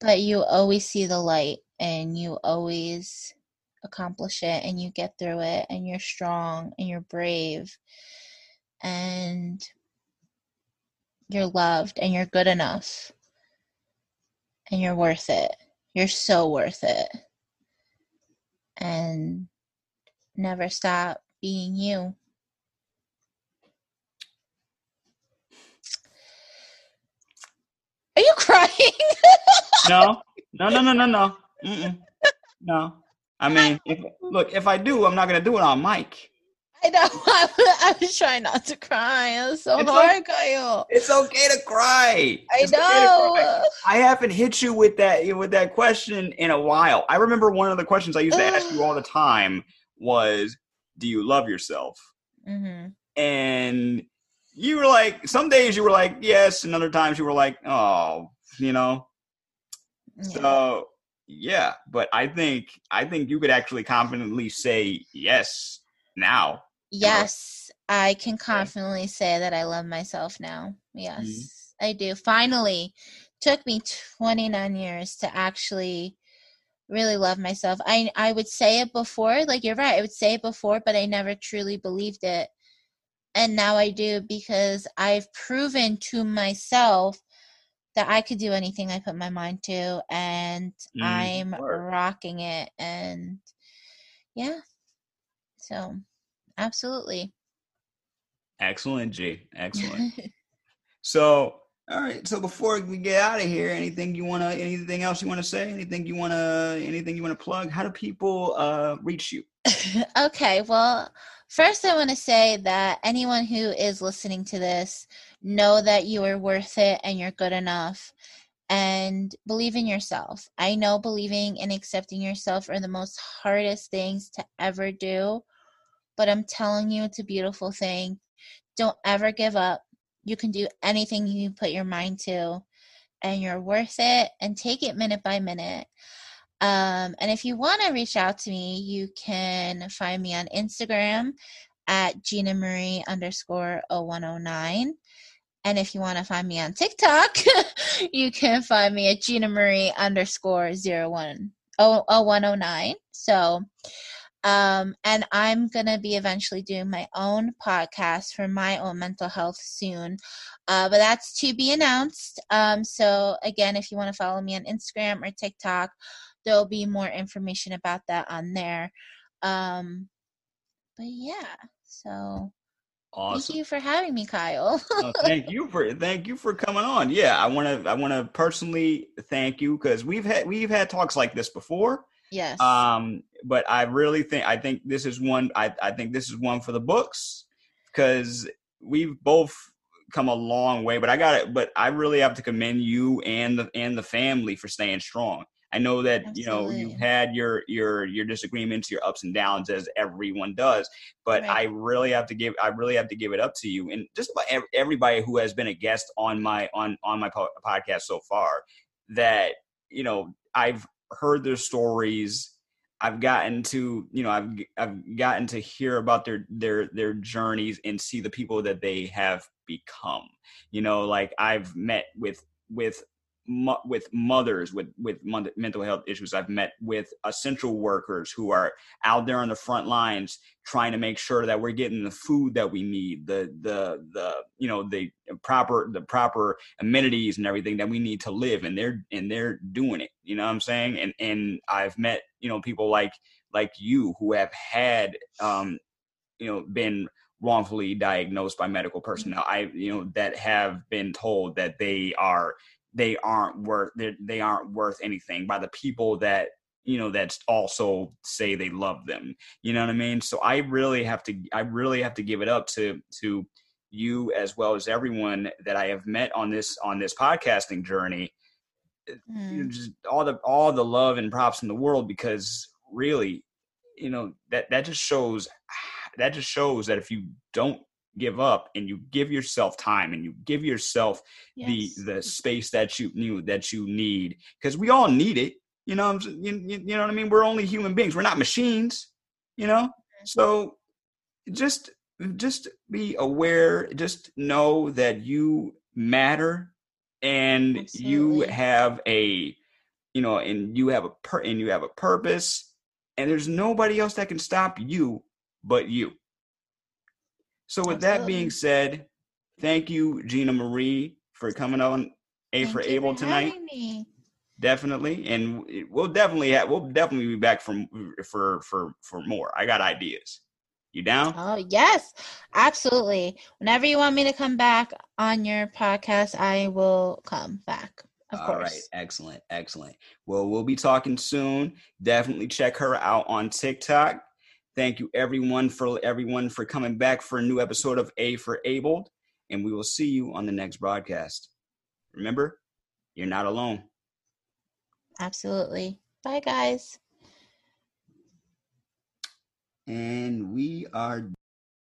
But you always see the light and you always accomplish it and you get through it and you're strong and you're brave. And you're loved and you're good enough and you're worth it. You're so worth it. And never stop being you. Are you <laughs> crying? no, no, no, no, no, no. Mm-mm. No. I mean, if, look, if I do, I'm not gonna do it on mic. I know. <laughs> I, was trying not to cry. It was so it's hard, okay. Kyle. It's okay to cry. I it's know. Okay cry. I haven't hit you with that with that question in a while. I remember one of the questions I used to ask you all the <sighs> time was, "Do you love yourself?" Mm-hmm. And you were like, some days you were like, "Yes," and other times you were like, "Oh," you know. Yeah. So yeah, but I think I think you could actually confidently say yes now. Yes, I can confidently say that I love myself now. Yes, mm-hmm. I do. Finally, took me 29 years to actually really love myself. I I would say it before, like you're right. I would say it before, but I never truly believed it. And now I do because I've proven to myself that I could do anything I put my mind to, and Mm, I'm word. rocking it. And yeah, so absolutely. Excellent, G. Excellent. <laughs> So, all right. So before we get out of here, anything you wanna, anything else you wanna say? Anything you wanna, anything you wanna plug? How do people uh reach you? <laughs> okay, well, first I want to say that anyone who is listening to this, know that you are worth it and you're good enough and believe in yourself. I know believing and accepting yourself are the most hardest things to ever do, but I'm telling you, it's a beautiful thing. Don't ever give up. You can do anything you put your mind to, and you're worth it, and take it minute by minute. Um, and if you want to reach out to me, you can find me on Instagram at Gina Marie underscore 0109. And if you want to find me on TikTok, <laughs> you can find me at Gina Marie underscore 01, oh, 0109. So, um, and I'm going to be eventually doing my own podcast for my own mental health soon. Uh, but that's to be announced. Um, so, again, if you want to follow me on Instagram or TikTok, there'll be more information about that on there. Um, but yeah, so Awesome. thank you for having me, Kyle. <laughs> Oh, thank you for thank you for coming on. Yeah, I want to I want to personally thank you because we've had we've had talks like this before. Yes. Um, but I really think I think this is one I I think this is one for the books because we've both come a long way. But I got it. But I really have to commend you and the and the family for staying strong. I know that you know you've had your your your disagreements, your ups and downs, as everyone does. But Right. I really have to give I really have to give it up to you and just about everybody who has been a guest on my on on my po- podcast so far. That you know I've heard their stories. I've gotten to you know I've I've gotten to hear about their their their journeys and see the people that they have become. You know, like I've met with with mo- with mothers with with mon- mental health issues. I've met with essential workers who are out there on the front lines trying to make sure that we're getting the food that we need, the the the you know the proper the proper amenities and everything that we need to live, and they're and they're doing it. You know what I'm saying? And and I've met you know people like like you who have had um you know been wrongfully diagnosed by medical personnel i you know that have been told that they are they aren't worth they they aren't worth anything by the people that you know that also say they love them. You know what i mean? So i really have to i really have to give it up to to you as well as everyone that i have met on this on this podcasting journey. Mm, just all the all the love and props in the world because really you know that that just shows that just shows that if you don't give up and you give yourself time and you give yourself yes. the the space that you knew that you need because we all need it you know I'm you, you, you know what i mean? We're only human beings we're not machines you know? Mm-hmm. So just just be aware just know that you matter and you have a you know and you have a per and you have a purpose and there's nobody else that can stop you but you so with that being said thank you gina marie for coming on a Thank for able tonight me. definitely and we'll definitely have we'll definitely be back from for for for more i got ideas you down Oh, yes, absolutely. Whenever you want me to come back on your podcast, I will come back. Of course. All right, course. excellent, excellent. Well, we'll be talking soon. Definitely check her out on TikTok. Thank you everyone for everyone for coming back for a new episode of A for Abled, and we will see you on the next broadcast. Remember, you're not alone. Absolutely. Bye, guys. And we are